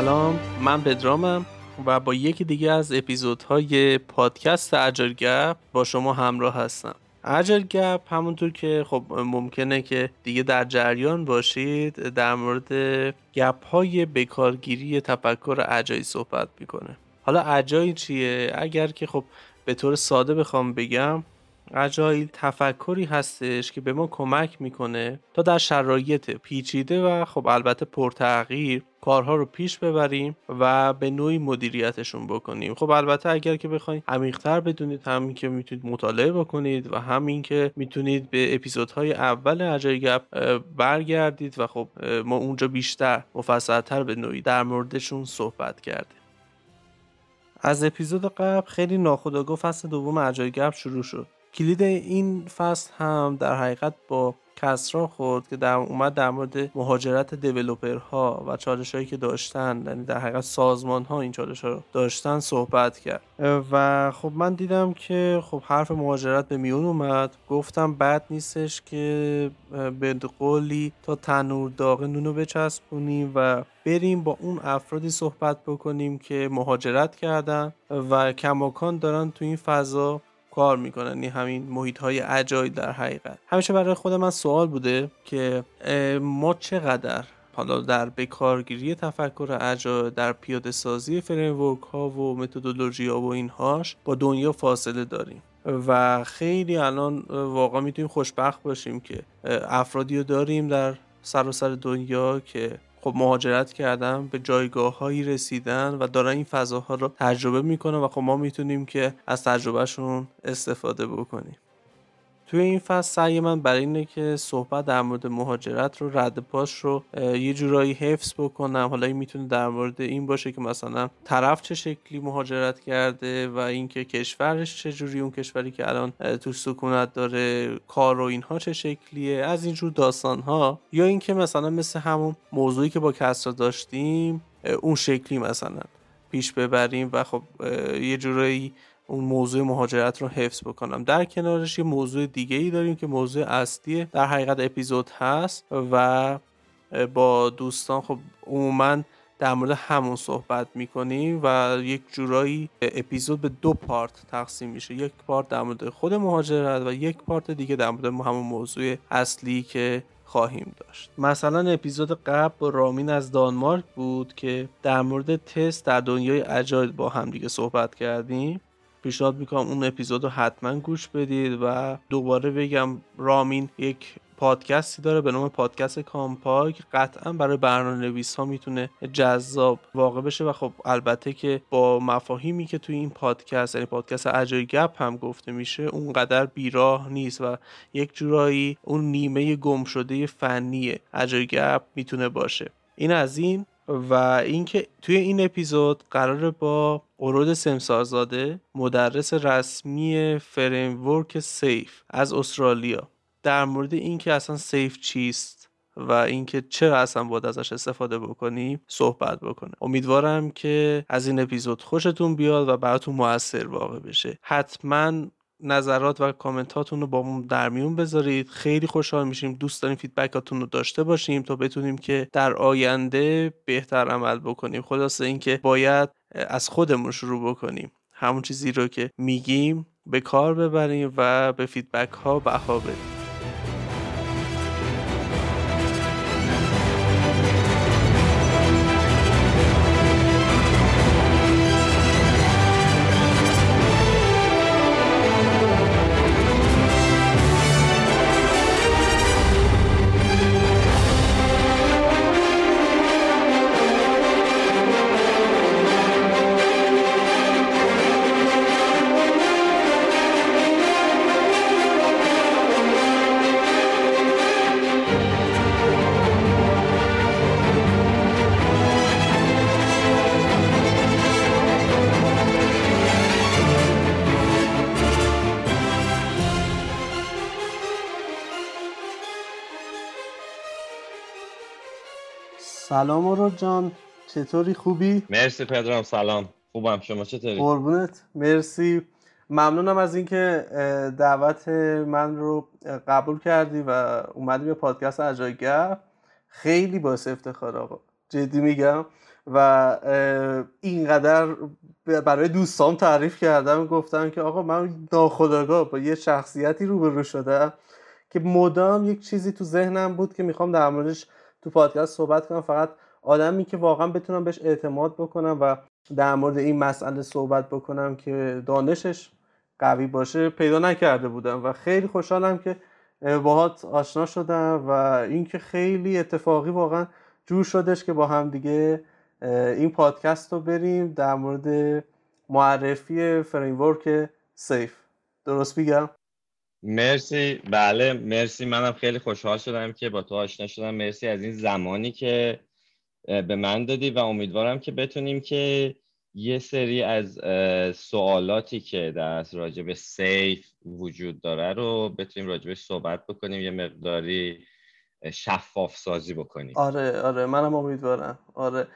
سلام من بدرامم و با یکی دیگه از اپیزودهای پادکست اجر گپ با شما همراه هستم. اجر گپ همونطور که خب ممکنه که دیگه در جریان باشید در مورد گپ های بکارگیری تفکر اجایی صحبت می‌کنه. حالا اجایی چیه؟ اگر که خب به طور ساده بخوام بگم اجایل تفکری هستش که به ما کمک می‌کنه تا در شرایط پیچیده و خب البته پرتغییر کارها رو پیش ببریم و به نوعی مدیریتشون بکنیم. خب البته اگر که بخواید عمیقتر بدونید همین که می‌تونید مطالعه بکنید و همین که می‌تونید به اپیزودهای اول اجای گپ برگردید و خب ما اونجا بیشتر مفصلتر به نوعی در موردشون صحبت کردیم. از اپیزود قبل خیلی ناخودآگاه فصل دوم اجای گپ شروع شد. کلید این فصل هم در حقیقت با کسرا خورد که در اومد در مورد مهاجرت ها و چالش هایی که داشتن یعنی در حقیقت سازمان ها این چالش ها رو داشتن صحبت کرد. و خب من دیدم که خب حرف مهاجرت به میون اومد. گفتم بد نیستش که به قولی تا تنور داغ نونو بچسبونیم و بریم با اون افرادی صحبت بکنیم که مهاجرت کردن و کماکان دارن تو این فضا کار می‌کنن. یعنی همین محیط های اجایل در حقیقت. همیشه برای خود من سوال بوده که ما چقدر حالا در بکارگیری تفکر اجایل در پیاده سازی فریمورک ها و متدولوژی ها و اینهاش با دنیا فاصله داریم و خیلی الان واقعا می‌تونیم خوشبخت باشیم که افرادی رو داریم در سراسر سر دنیا که خب مهاجرت کردن به جایگاه هایی رسیدن و دارن این فضاها رو تجربه می‌کنن و خب ما می‌تونیم که از تجربهشون استفاده بکنیم. توی این فصل سعی من برای اینه که صحبت در مورد مهاجرت رو رد پاش رو یه جورایی حفظ بکنم. حالا این می‌تونه در مورد این باشه که مثلا طرف چه شکلی مهاجرت کرده و اینکه کشورش چه جوری اون کشوری که الان تو سکونت داره کار و اینها چه شکلیه. از اینجور داستان ها یا اینکه مثلا مثل همون موضوعی که با کسرا داشتیم اون شکلی مثلا پیش ببریم و خب یه جورایی اون موضوع مهاجرت رو حفظ بکنم. در کنارش یه موضوع دیگه ای داریم که موضوع اصلی در حقیقت اپیزود هست و با دوستان خب عموما در مورد همون صحبت می‌کنیم و یک جورایی اپیزود به دو پارت تقسیم میشه. یک پارت در مورد خود مهاجرت و یک پارت دیگه در مورد همون موضوع اصلی که خواهیم داشت. مثلا اپیزود قبل با رامین از دانمارک بود که در مورد تست در دنیای اجایل با هم دیگه صحبت کردیم. پیشنهاد می‌کنم اون اپیزود رو حتما گوش بدید و دوباره بگم رامین یک پادکستی داره به نام پادکست کامپاک. قطعا برای برنامه نویس ها می‌تونه جذاب واقع بشه و خب البته که با مفاهیمی که توی این پادکست یعنی پادکست اجای گپ هم گفته میشه اونقدر بیراه نیست و یک جورایی اون نیمه گم شده فنی اجای گپ می‌تونه باشه. این از این و اینکه توی این اپیزود قراره با ارود سمسارزاده مدرس رسمی framework SAFe از استرالیا. در مورد اینکه اصلا SAFe چیست و اینکه چرا اصلا باید ازش استفاده بکنیم صحبت بکنه امیدوارم که از این اپیزود خوشتون بیاد و براتون موثر واقع بشه. حتما نظرات و کامنتاتون رو با ما در میون بذارید. خیلی خوشحال میشیم. دوست داریم feedback اتون رو داشته باشیم تا بتونیم که در آینده بهتر عمل بکنیم. خلاصه اینکه باید از خودمون شروع بکنیم. همون چیزی رو که میگیم به کار ببریم و به feedback ها بها بدیم. سلام رو جان چطوری؟ خوبی؟ مرسی پدرام سلام. خوبم. شما چطوری؟ قربونت. مرسی. ممنونم از اینکه دعوت من رو قبول کردی و اومدی به پادکست اجای خیلی باعث افتخار آقا. جدی میگم. و اینقدر برای دوستان تعریف کردم گفتم که آقا من ناخداگاه با یه شخصیتی روبرو شدم که مدام یک چیزی تو ذهنم بود که می‌خوام در موردش تو پادکست صحبت کنم فقط آدمی که واقعا بتونم بهش اعتماد بکنم و در مورد این مسئله صحبت بکنم که دانشش قوی باشه پیدا نکرده بودم و خیلی خوشحالم که باهات آشنا شدم و اینکه خیلی اتفاقی واقعا جور شدش که با هم دیگه این پادکست رو بریم در مورد معرفی framework سیف. درست بگم مرسی. بله مرسی. منم خیلی خوشحال شدم که با تو آشنا شدم. مرسی از این زمانی که به من دادی و امیدوارم که بتونیم که یه سری از سوالاتی که در راجع به سیف وجود داره رو بتونیم راجع صحبت بکنیم یه مقداری شفاف سازی بکنیم. آره آره. منم امیدوارم. آره.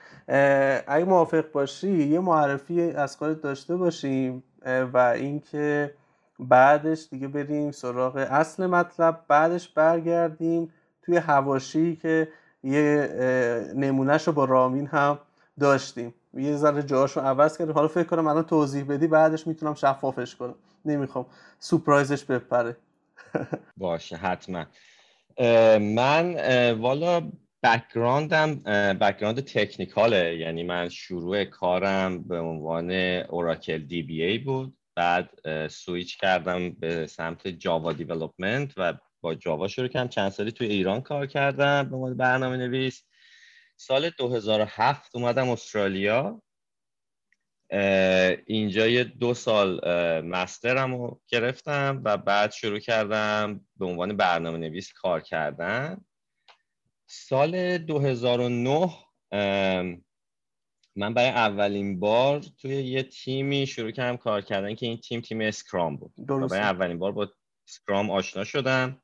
اگه موافق باشی یه معرفی از خودت داشته باشیم و اینکه بعدش دیگه بریم سراغ اصل مطلب. بعدش برگردیم توی هواشی که یه نمونهش رو با رامین هم داشتیم. یه ذره جاهاشو عوض کردیم. حالا فکر کنم الان توضیح بدی بعدش می‌تونم شفافش کنم. نمی‌خوام. سپرایزش بپره. باشه حتما. من والا background م background technical ه یعنی من شروع کارم به عنوان Oracle DBA بود. بعد سویچ کردم به سمت Java development و با Java شروع کردم. چند سالی توی ایران کار کردم به عنوان برنامه نویس سال 2007 اومدم استرالیا. اینجا یه دو سال master م رو گرفتم و بعد شروع کردم به عنوان برنامه نویس کار کردن. سال 2009 من برای اولین بار توی یه تیمی شروع کردم کار کردن که این تیم تیم Scrum بود. برای اولین بار با Scrum آشنا شدم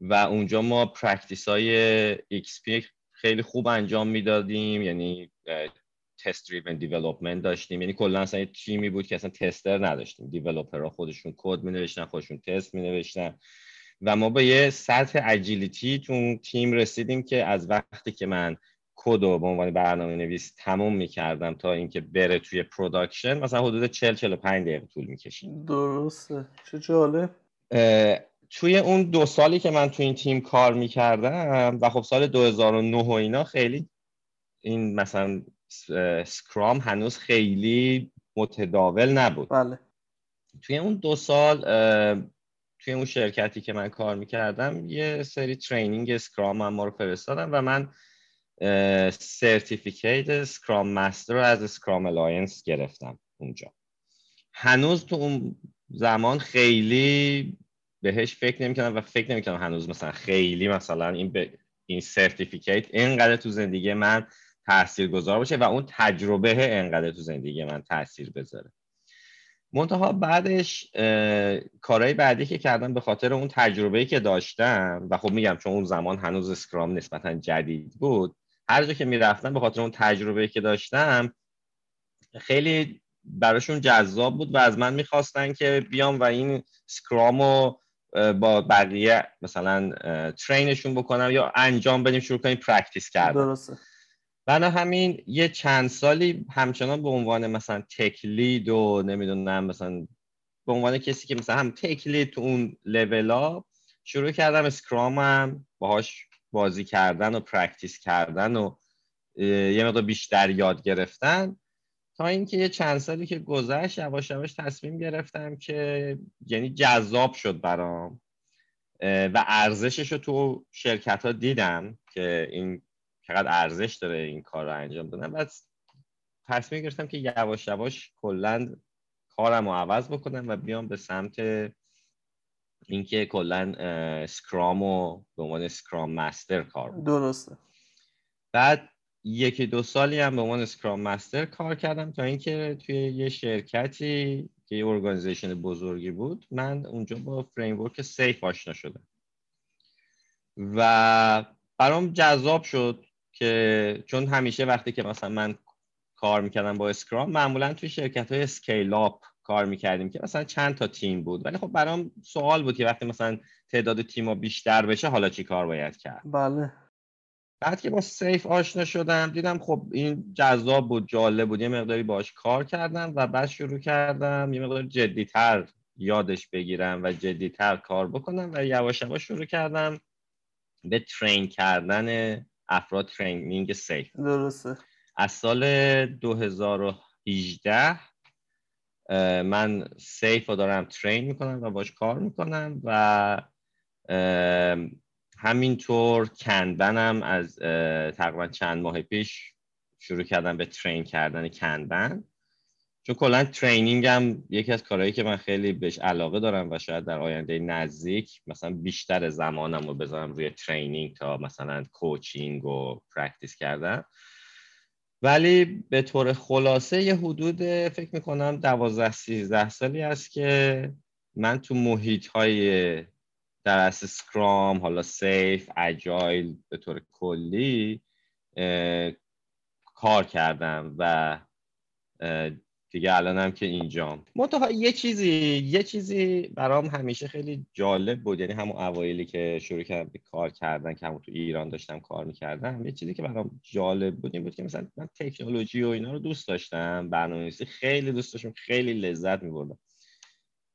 و اونجا ما practice های XP خیلی خوب انجام می‌دادیم یعنی test-driven development داشتیم. یعنی کلا اصلا یه تیمی بود که اصلا tester نداشتیم. developer ها خودشون کد می نوشتن خودشون تست می نوشتن و ما به یه سطح agility تو تیم رسیدیم که از وقتی که من کد رو به عنوان برنامه نویس تموم می‌کردم تا اینکه بره توی production مثلا حدود 40 45 دقیقه طول می‌کشید درسته. چه جالب. توی اون دو سالی که من توی این تیم کار می‌کردم و خب سال 2009 و اینا خیلی این مثلا Scrum هنوز خیلی متداول نبود. بله. توی اون دو سال توی اون شرکتی که من کار می‌کردم یه سری training Scrum هم ما رو فرستادم و من certificate Scrum Master رو از Scrum Alliance گرفتم اونجا. هنوز تو اون زمان خیلی بهش فکر نمی‌کنم و فکر نمی‌کنم هنوز مثلا خیلی مثلا این ب... این certificate اینقدر تو زندگی من تاثیر گذار باشه و اون تجربه اینقدر تو زندگی من تاثیر بذاره. منتها بعدش کارهای بعدی که کردم به خاطر اون تجربه که داشتم و خب میگم چون اون زمان هنوز Scrum نسبتا جدید بود هر جا که می‌رفتم به خاطر اون تجربه که داشتم خیلی براشون جذاب بود و از من می‌خواستن که بیام و این Scrum و با بقیه مثلا train شون بکنم یا انجام بدیم شروع کنیم practice کردن. درسته. بنا همین یه چند سالی همچنان به عنوان مثلا tech lead و نمی‌دونم مثلا به عنوان کسی که مثلا هم tech lead تو اون لولا شروع کردم Scrum هم باهاش بازی کردن و practice کردن و یه مقدار بیشتر یاد گرفتن. تا اینکه یه چند سالی که گذشت یواش یواش تصمیم گرفتم که یعنی جذاب شد برام. و ارزشش رو تو شرکت ها دیدم که این چقدر ارزش داره این کار رو انجام دادن. و تصمیم گرفتم که یواش یواش کلا کارم رو عوض بکنم و بیام به سمت اینکه کلا Scrum و به عنوان Scrum Master کار درسته. بعد یکی دو سالی هم به عنوان Scrum Master کار کردم تا اینکه توی یه شرکتی که یه organization بزرگی بود من اونجا با framework SAFe آشنا شدم. و برام جذاب شد که چون همیشه وقتی که مثلا من کار می‌کردم با Scrum معمولا توی شرکت های scale-up کار می‌کردیم که مثلا چند تا تیم بود. ولی خب برام سوال بود که وقتی مثلا تعداد تیم بیشتر بشه حالا چی کار باید کرد؟ بله. بعد که با SAFe آشنا شدم دیدم خب این جذاب بود جالب بود. یه مقداری باش کار کردم و بعد شروع کردم یه مقدار جدیتر یادش بگیرم و جدیتر کار بکنم و یواش یواش شروع کردم به train کردن افراد training SAFe. درسته. از سال 2018 من SAFe رو دارم train می‌کنم و باش کار می‌کنم و همینطور Kanban م از تقریبا چند ماه پیش شروع کردم به train کردن Kanban چون کلا training هم یکی از کارهایی که من خیلی بهش علاقه دارم و شاید در آینده نزدیک مثلا بیشتر زمانم رو بذارم روی training تا مثلا coaching و practice کردن. ولی به طور خلاصه یه حدود فکر می‌کنم دوازده سیزده سالی است که من تو محیط های در اصل سکرام حالا سیف اجایل به طور کلی کار کردم و دیگه الانم که اینجام. منتها یه چیزی یه چیزی برام همیشه خیلی جالب بود. یعنی همون اوایلی که شروع کردم به کار کردن که همون تو ایران داشتم کار می‌کردم یه چیزی که برام جالب بود این بود که مثلا من تکنولوژی و اینا رو دوست داشتم برنامه‌نویسی خیلی دوست داشتم خیلی لذت میبردم.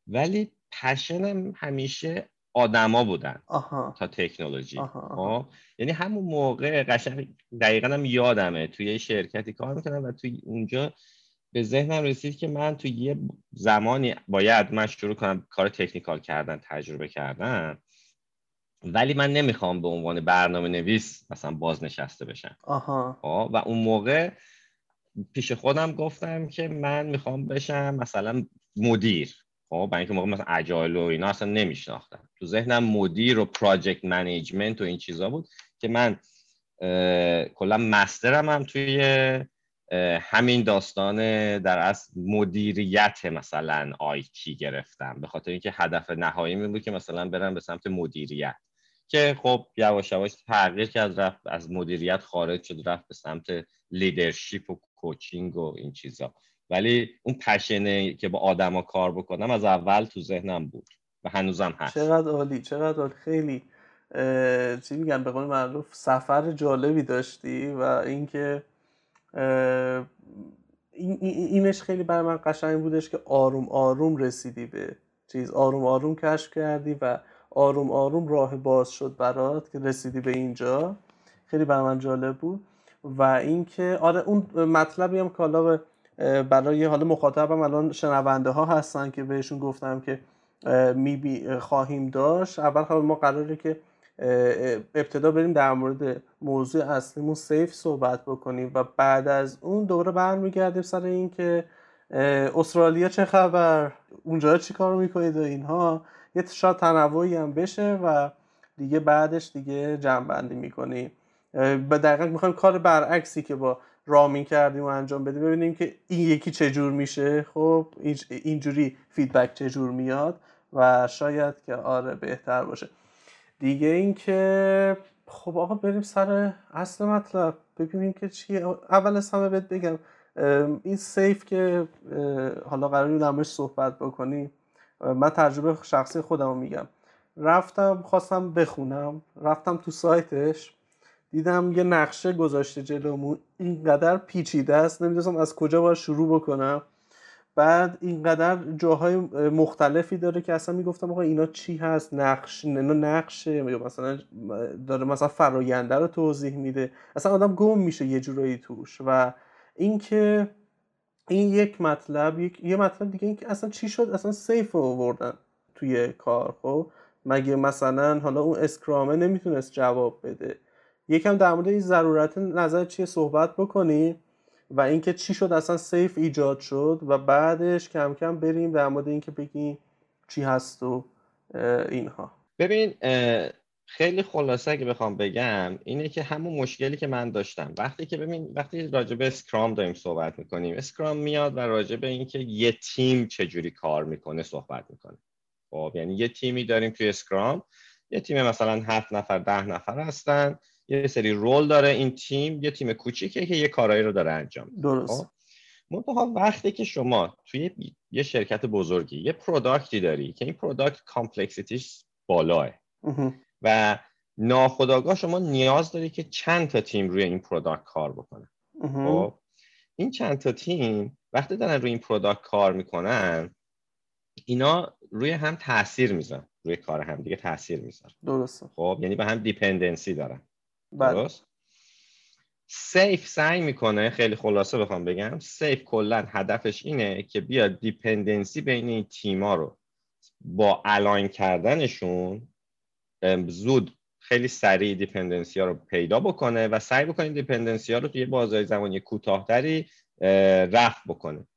ولی پشنم همیشه آدما بودن آها. تا تکنولوژی. خب؟ یعنی همون موقع قشنگ دقیقا هم یادمه. توی یه شرکتی کار می‌کنم و توی اونجا به ذهنم رسید که من توی یه زمانی باید من شروع کنم کار تکنیکال کردن تجربه کردن ولی من نمی‌خوام به عنوان برنامه نویس مثلا بازنشسته بشم آها. خب؟ و اون موقع پیش خودم گفتم که من می‌خوام بشم مثلا مدیر خب برای اینکه موقع مثلا Agile و اینا اصلا نمیشناختم تو ذهنم مدیر و project management و این چیزا بود که من کلا master م هم توی همین داستان در اصل مدیریت مثلا IT گرفتم به خاطر اینکه هدف نهاییم این بود که مثلا برم به سمت مدیریت که خب یواش یواش تغییر کرد رفت از مدیریت خارج شد رفت به سمت لیدرشپ و کوچینگ و این چیزا. ولی اون پشنه که با آدما کار بکنم از اول تو ذهنم بود و هنوزم هست. چقدر عالی چقدر عالی. خیلی چی میگن؟ به قول معروف سفر جالبی داشتی و اینکه این اینش خیلی برای من قشنگ بودش که آروم آروم رسیدی به چیز. آروم آروم کشف کردی و آروم آروم راه باز شد برات که رسیدی به اینجا. خیلی برای من جالب بود. و اینکه آره اون مطلبی هم که حالا برای حالا مخاطبم الان شنونده ها هستن که بهشون گفتم که می خواهیم داشت. اول خب ما قراره که ابتدا بریم در مورد موضوع اصلیمون سیف صحبت بکنیم و بعد از اون دوباره برمیگردیم سر این که استرالیا چه خبر؟ اونجا چی کار می‌کنید و اینها؟ یه شاید تنوعی هم بشه و دیگه بعدش دیگه جمع می‌کنیم. به دقیقا می‌خوایم کار برعکسی که با رامین کردیم و انجام بدیم ببینیم که این یکی چجور میشه. خب اینجوری فیدبک چجور میاد و شاید که آره بهتر باشه. دیگه اینکه خب آقا بریم سر اصل مطلب. ببینیم که چیه اول از همه بهت بگم این سیف که حالا قراری در صحبت بکنیم من تجربه شخصی خودم میگم. رفتم خواستم بخونم رفتم تو سایتش دیدم یه نقشه گذاشته جلومون اینقدر پیچیده است نمی‌دونم از کجا باید شروع بکنم. بعد اینقدر جاهای مختلفی داره که اصلا می‌گفتم آقا اینا چی هست؟ نقش اینا نقشه یا مثلا داره مثلا فراینده رو توضیح میده. اصلا آدم گم میشه یه جورایی توش و اینکه این یک مطلب یک یه مطلب دیگه اینکه اصلا چی شد؟ اصلا SAFe آوردن توی کار خب؟ مگه مثلا حالا اون Scrum ه نمی‌تونست جواب بده؟ یکم در مورد این ضرورت نظر چیه؟ صحبت بکنی. و اینکه چی شد اصلا SAFe ایجاد شد و بعدش کم کم بریم در مورد اینکه بگیم چی هست و اینها. ببین خیلی خلاصه اگه بخوام بگم اینه که همون مشکلی که من داشتم. وقتی که ببین وقتی راجع به Scrum داریم صحبت می‌کنیم Scrum میاد و راجع به اینکه یه تیم چجوری کار می‌کنه صحبت می‌کنه. خب یعنی یه تیمی داریم توی Scrum یه تیم مثلا هفت نفر ده نفر هستن. یه سری role داره این تیم یه تیم کوچیکه که یه کارایی رو داره انجام درست. خب؟ منتها وقتی که شما توی یه شرکت بزرگی یه product ی داری که این product complexity ش بالاه. و ناخداگاه شما نیاز داری که چند تا تیم روی این product کار بکنن خب؟ این چند تا تیم وقتی دارن روی این product کار می‌کنن اینا روی هم تاثیر میذارن روی کار هم دیگه تاثیر میذارن درسته. خب؟ یعنی به هم dependency دارن. بله. درست. SAFe سعی می‌کنه خیلی خلاصه بخوام بگم SAFe کلا هدفش اینه که بیاد dependency بین این تیما رو. با align کردنشون زود خیلی سریع dependency ها رو پیدا بکنه و سعی بکنه dependency ها رو توی بازه زمانی کوتاهتری رفع بکنه.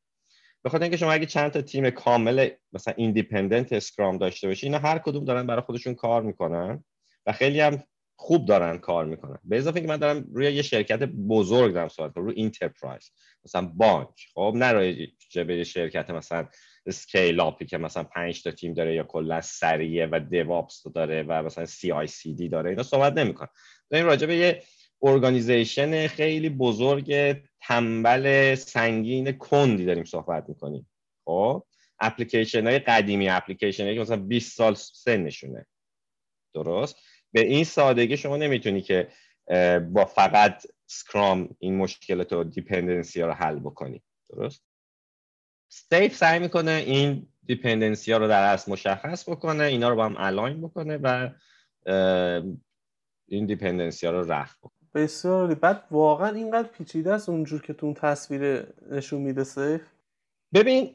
بخاطر اینکه شما اگه چند تا تیم کامل مثلا independent Scrum داشته باشی اینا هر کدوم دارن برای خودشون کار می‌کنن و خیلی هم خوب دارن کار می‌کنن. به اضافه اینکه من دارم روی یه شرکت بزرگ دارم صحبت روی enterprise مثلا بانک. خب نه روی جبه شرکت مثلا scale-up ی که مثلا 5 تا تیم داره یا کلا سریه و DevOps داره و مثلا CI/CD داره اینا صحبت نمی‌کنم داریم راجع به یه organization خیلی بزرگ تنبل سنگین کندی داریم صحبت می‌کنیم. خب اپلیکیشن های قدیمی اپلیکیشن که مثلا 20 سال سنشونه. درست؟ به این سادگی شما نمی‌تونی که با فقط Scrum این مشکلات و dependency ها رو حل بکنی. درست؟ SAFe سعی می‌کنه این dependency ها رو در اصل مشخص بکنه اینا رو با هم align بکنه و این dependency ها رو رفع بکنه. بسیار بعد واقعا اینقدر پیچیده است اونجور که تو اون تصویر نشون میده سیف ببین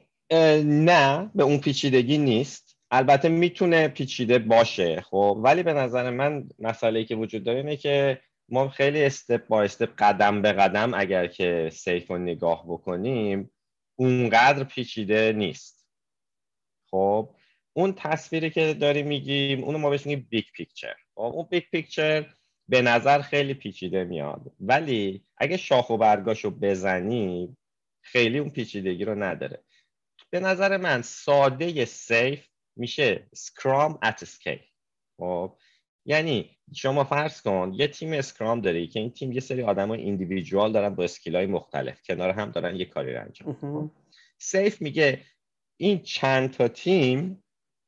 نه به اون پیچیدگی نیست. البته می‌تونه پیچیده باشه خب؟ ولی به نظر من مسئله که وجود داره اینه که ما خیلی step by step قدم به قدم اگر که SAFe رو نگاه بکنیم اونقدر پیچیده نیست. خب؟ اون تصویری که داریم میگیم اونو ما بهش میگیم big picture خب؟ اون big picture به نظر خیلی پیچیده میاد. ولی اگه شاخ و برگاشو بزنی خیلی اون پیچیدگی رو نداره. به نظر من ساده SAFe میشه Scrum at scale خب یعنی شما فرض کن یه تیم Scrum داری که این تیم یه سری آدم های individual دارن با skill های مختلف کنار هم دارن یه کاری رو انجام SAFe میگه این چند تا تیم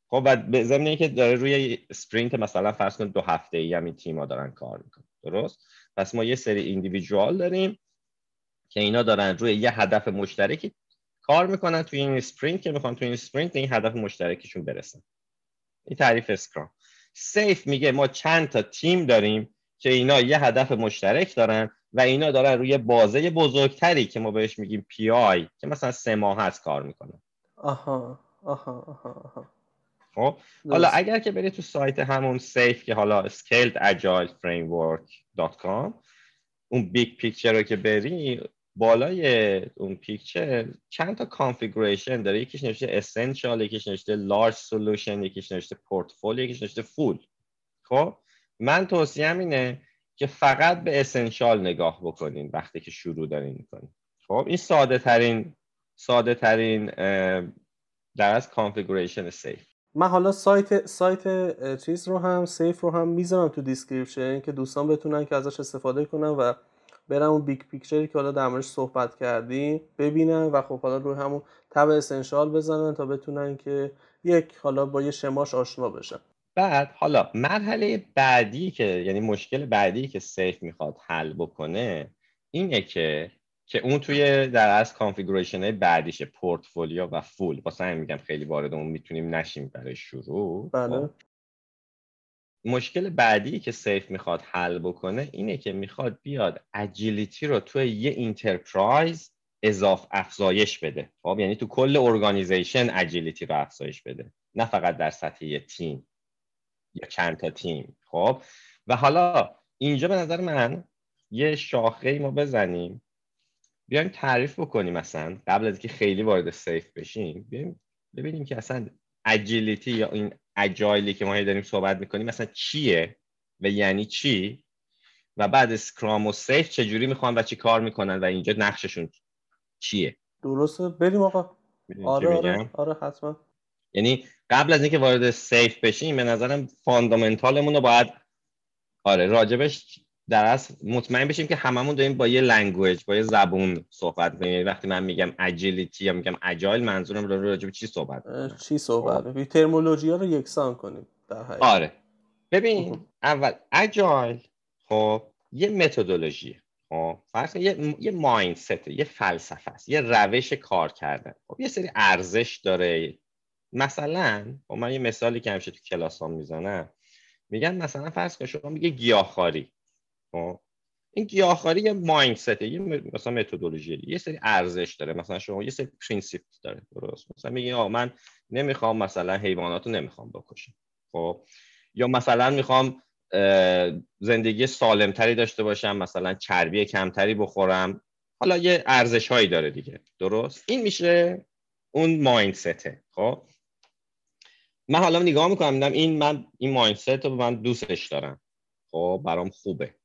خب و به ضمن که داره روی sprint مثلا فرض کن دو هفته ای هم این تیما دارن کار می‌کنن. درست؟ پس ما یه سری individual داریم که اینا دارن روی یه هدف مشترکی کار می‌کنن توی این sprint که می‌خوان توی این sprint این هدف مشترکشون برسن. این تعریف Scrum SAFe میگه ما چند تا تیم داریم که اینا یه هدف مشترک دارن و اینا دارن روی بازه بزرگتری که ما بهش میگیم PI که مثلا سه ماه هست کار می‌کنن آها آها آها آها. خب؟ حالا اگر که بری تو سایت همون SAFe که حالا scaledagileframework.com اون big picture رو که بری بالای اون picture چند تا configuration داره. یکیش نوشته essential یکیش نوشته large solution یکیش نوشته پورتفولیو یکیش نوشته full خب من توصیه اینه که فقط به essential نگاه بکنین وقتی که شروع دارین می‌کنین. خب این ساده ترین ساده ترین در از configuration SAFe من حالا سایت سایت چیز رو هم SAFe رو هم می‌ذارم تو description که دوستان بتونن که ازش استفاده کنن و برن اون big picture ی که حالا در موردش صحبت کردیم ببینن و خب حالا روی همون tab essential بزنن تا بتونن که یک حالا با یه شماش آشنا بشن. بعد حالا مرحله بعدی که یعنی مشکل بعدی که SAFe می‌خواد حل بکنه اینه که که اون توی در از configuration های بعدیشه پورتفولیو و full. واسه همین میگم خیلی وارد اون می‌تونیم نشیم برای شروع. بله. خب. مشکل بعدی که SAFe می‌خواد حل بکنه اینه که می‌خواد بیاد agility رو توی یه enterprise اضاف افزایش بده. خب یعنی تو کل organization agility رو افزایش بده. نه فقط در سطح یه تیم یا چند تا تیم. خب و حالا اینجا به نظر من یه شاخه ما بزنیم. بیایم تعریف بکنیم مثلا قبل از اینکه خیلی وارد سیف بشیم بیایم ببینیم که اصلا اجیلیتی یا این اجایلی که ما داریم صحبت می‌کنیم مثلا چیه و یعنی چی؟ و بعد اسکرام و سیف چجوری می‌خوان و چی کار می‌کنن و اینجا نقششون چیه؟ درسته. بریم آقا. آره آره. آره حتما. یعنی قبل از اینکه وارد SAFe بشیم به نظرم fundamental مون رو باید آره راجبش در اصل مطمئن بشیم که هممون داریم با یه language با یه زبون صحبت می‌کنیم. یعنی وقتی من میگم agility یا میگم agile منظورم رو راجع به چی صحبت چی صحبت؟ خب. terminology ها رو یکسان کنیم در آره. ببین اول agile خب یه متدولوژی خب فرض یه یه mindset یه فلسفه است یه روش کار کردن. خب یه سری ارزش داره. مثلا با خب من یه مثالی که همیشه تو کلاسام می‌زنم. میگن مثلا فرض کن شما میگه گیاهخواری. خب. این گیاهخواری یه mindset یه مثلا متدولوژی یه سری ارزش داره. مثلا شما یه سری principle داره درست. مثلا میگی آ من نمی‌خوام مثلا حیوانات رو نمی‌خوام بکشم. خب. یا مثلا می‌خوام زندگی سالمتری داشته باشم مثلا چربی کمتری بخورم. حالا یه ارزش هایی داره دیگه. درست؟ این میشه اون مایندسته خب. من حالا نگاه می‌کنم میدم این من این مایندست رو من دوستش دارم. خب برام خوبه.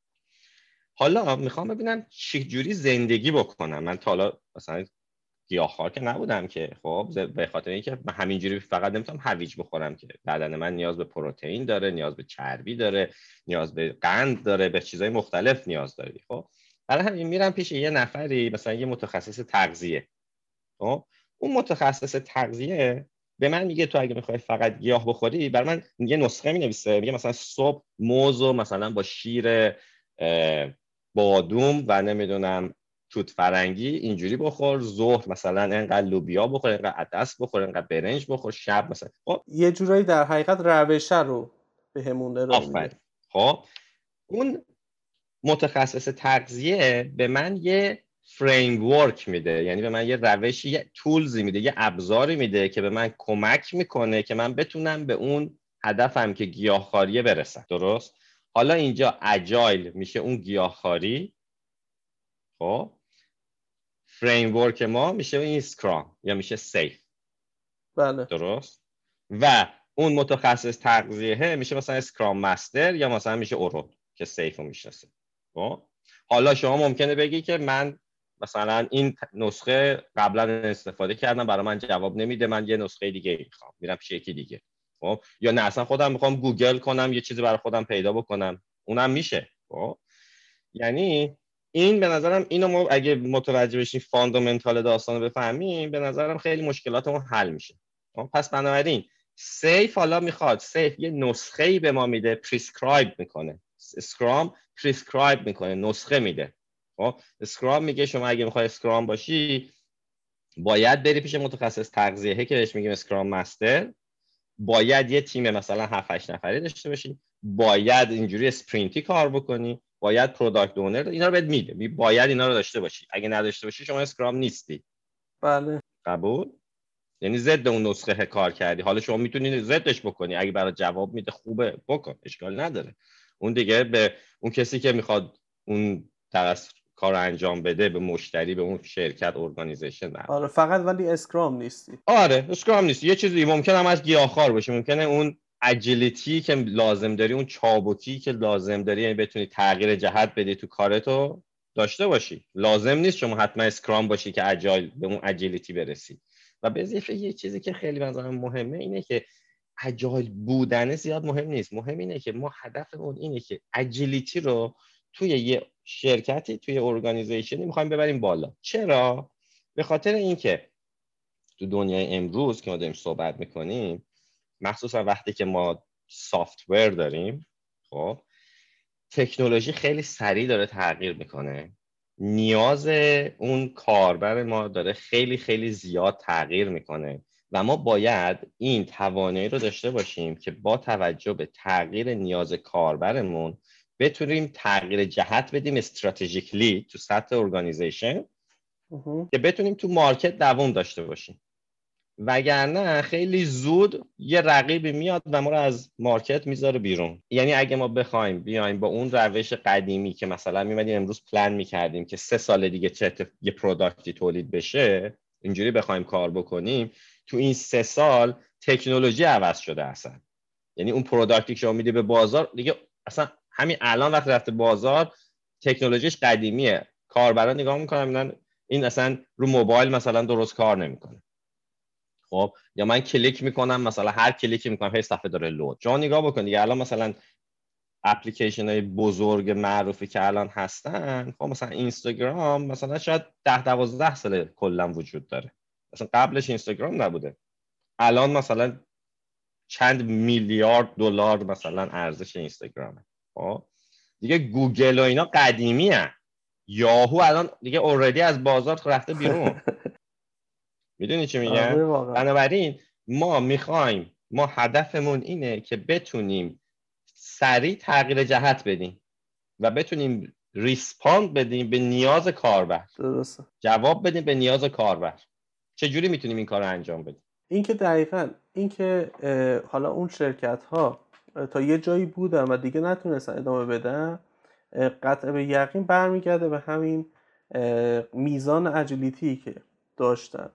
حالا می‌خوام ببینم چجوری زندگی بکنم. من تا حالا مثلا گیاهخوار که نبودم که. خب به خاطر اینکه همینجوری فقط نمی‌تونم هویج بخورم که. بدن من نیاز به پروتئین داره نیاز به چربی داره نیاز به قند داره به چیزهای مختلف نیاز داره خب برای همین میرم پیش یه نفری مثلا یه متخصص تغذیه. خب اون متخصص تغذیه به من میگه تو اگه می‌خوای فقط گیاه بخوری برای من یه نسخه می نویسه میگه مثلا صبح موز و مثلا با شیر بادوم و نمی‌دونم توت فرنگی اینجوری بخور ظهر مثلا انقدر لوبیا بخور انقدر عدس بخور انقدر برنج بخور شب مثلا. خب. یه جورایی در حقیقت روشه رو به همون خب. اون متخصص تغذیه به من یه فریم ورک میده. یعنی به من یه روشی یه تولزی میده یه ابزاری میده که به من کمک می‌کنه که من بتونم به اون هدفم که گیاهخواریه برسم. درست؟ حالا اینجا agile میشه اون گیاهخواری. خب. framework ما میشه اسکرام یا میشه SAFe بله. درست؟ و اون متخصص تغذیه میشه مثلا Scrum Master یا مثلا میشه اون‌رو که SAFe رو می‌شناسه. خب. حالا شما ممکنه بگی که من مثلا این نسخه قبلا استفاده کردم برای من جواب نمیده من یه نسخه دیگه می‌خوام میرم پیش یکی دیگه. خب؟ یا نه اصلا خودم می‌خوام گوگل کنم یه چیزی برای خودم پیدا بکنم. اونم میشه خب؟ یعنی این به نظرم اینو ما اگه متوجه بشیم fundamental داستان رو بفهمیم به نظرم خیلی مشکلاتمون حل میشه. خب، پس بنابراین SAFe حالا می‌خواد SAFe یه نسخه ای به ما میده prescribe می‌کنه. اسکرام prescribe می‌کنه نسخه میده. خب؟ اسکرام میگه شما اگه می‌خوای اسکرام باشی باید بری پیش متخصص تغذیه که بهش میگیم Scrum Master باید یه تیم مثلا 7 8 نفری داشته باشی. باید اینجوری sprint ی کار بکنی. باید product owner اینا رو بهت میده. باید اینا رو داشته باشی. اگه نداشته باشی شما اسکرام نیستی. بله. قبول؟ یعنی ضد اون نسخه کار کردی. حالا شما می‌تونی ضدش بکنی. اگه برای جواب میده خوبه. بکن. اشکال نداره. اون دیگه به اون کسی که می‌خواد اون کار انجام بده به مشتری به اون شرکت organization آره فقط ولی اسکرام نیستی. آره اسکرام نیستی یه چیزی ممکنه هم از گیاهخوار باشه. ممکنه اون agility که لازم داری اون چابکی که لازم داری یعنی بتونی تغییر جهت بدی تو کارتو داشته باشی. لازم نیست شما حتما اسکرام باشی که agile به اون agility برسی. و به یه چیزی که خیلی بنظرم مهمه اینه که agile بودن زیاد مهم نیست. مهم اینه که ما هدفمون اینه که agility رو توی یه شرکتی توی ارگانیزیشنی می‌خوایم ببریم بالا. چرا؟ به خاطر اینکه تو دنیای امروز که ما داریم صحبت می‌کنیم مخصوصا وقتی که ما سافتور داریم خب تکنولوژی خیلی سریع داره تغییر می‌کنه. نیاز اون کاربر ما داره خیلی خیلی زیاد تغییر می‌کنه و ما باید این توانایی رو داشته باشیم که با توجه به تغییر نیاز کاربرمون بتونیم تغییر جهت بدیم strategically تو سطح organization که بتونیم تو market دوام داشته باشیم. وگرنه خیلی زود یه رقیبی میاد و ما رو از market می‌ذاره بیرون. یعنی اگه ما بخوایم بیایم با اون روش قدیمی که مثلا میمدیم امروز پلن می‌کردیم که سه سال دیگه چه یه product ی تولید بشه اینجوری بخوایم کار بکنیم تو این سه سال تکنولوژی عوض شده اصلا. یعنی اون product ی که شما میده به بازار دیگه اصلا همین الان وقتی رفته بازار تکنولوژیش قدیمیه. کاربرا نگاه می‌کنن این اصلا رو موبایل مثلا درست کار نمی‌کنه. خب یا من کلیک می‌کنم مثلا هر کلیکی می‌کنم هی صفحه داره load. شما نگاه بکن دیگه الان مثلا اپلیکیشن های بزرگ معروفی که الان هستن خب مثلا اینستاگرام مثلا شاید ده دوازده سال کلا وجود داره. مثلا قبلش اینستاگرام نبوده. الان مثلا چند میلیارد دلار مثلا ارزش اینستاگرامه. خب. دیگه گوگل و اینا قدیمی هن. یاهو الان دیگه already از بازار رفته بیرون. می‌دونی چی میگم؟ آره بنابراین ما می‌خوایم ما هدفمون اینه که بتونیم سریع تغییر جهت بدیم و بتونیم respond بدیم به نیاز کاربر. درسته. جواب بدیم به نیاز کاربر. چجوری می‌تونیم این کار رو انجام بدیم؟ این که دقیقا این که حالا اون شرکت ها تا یه جایی بودن و دیگه نتونستن ادامه بدن قطع به یقین برمیگرده به همین میزان اجیلیتی که داشتن.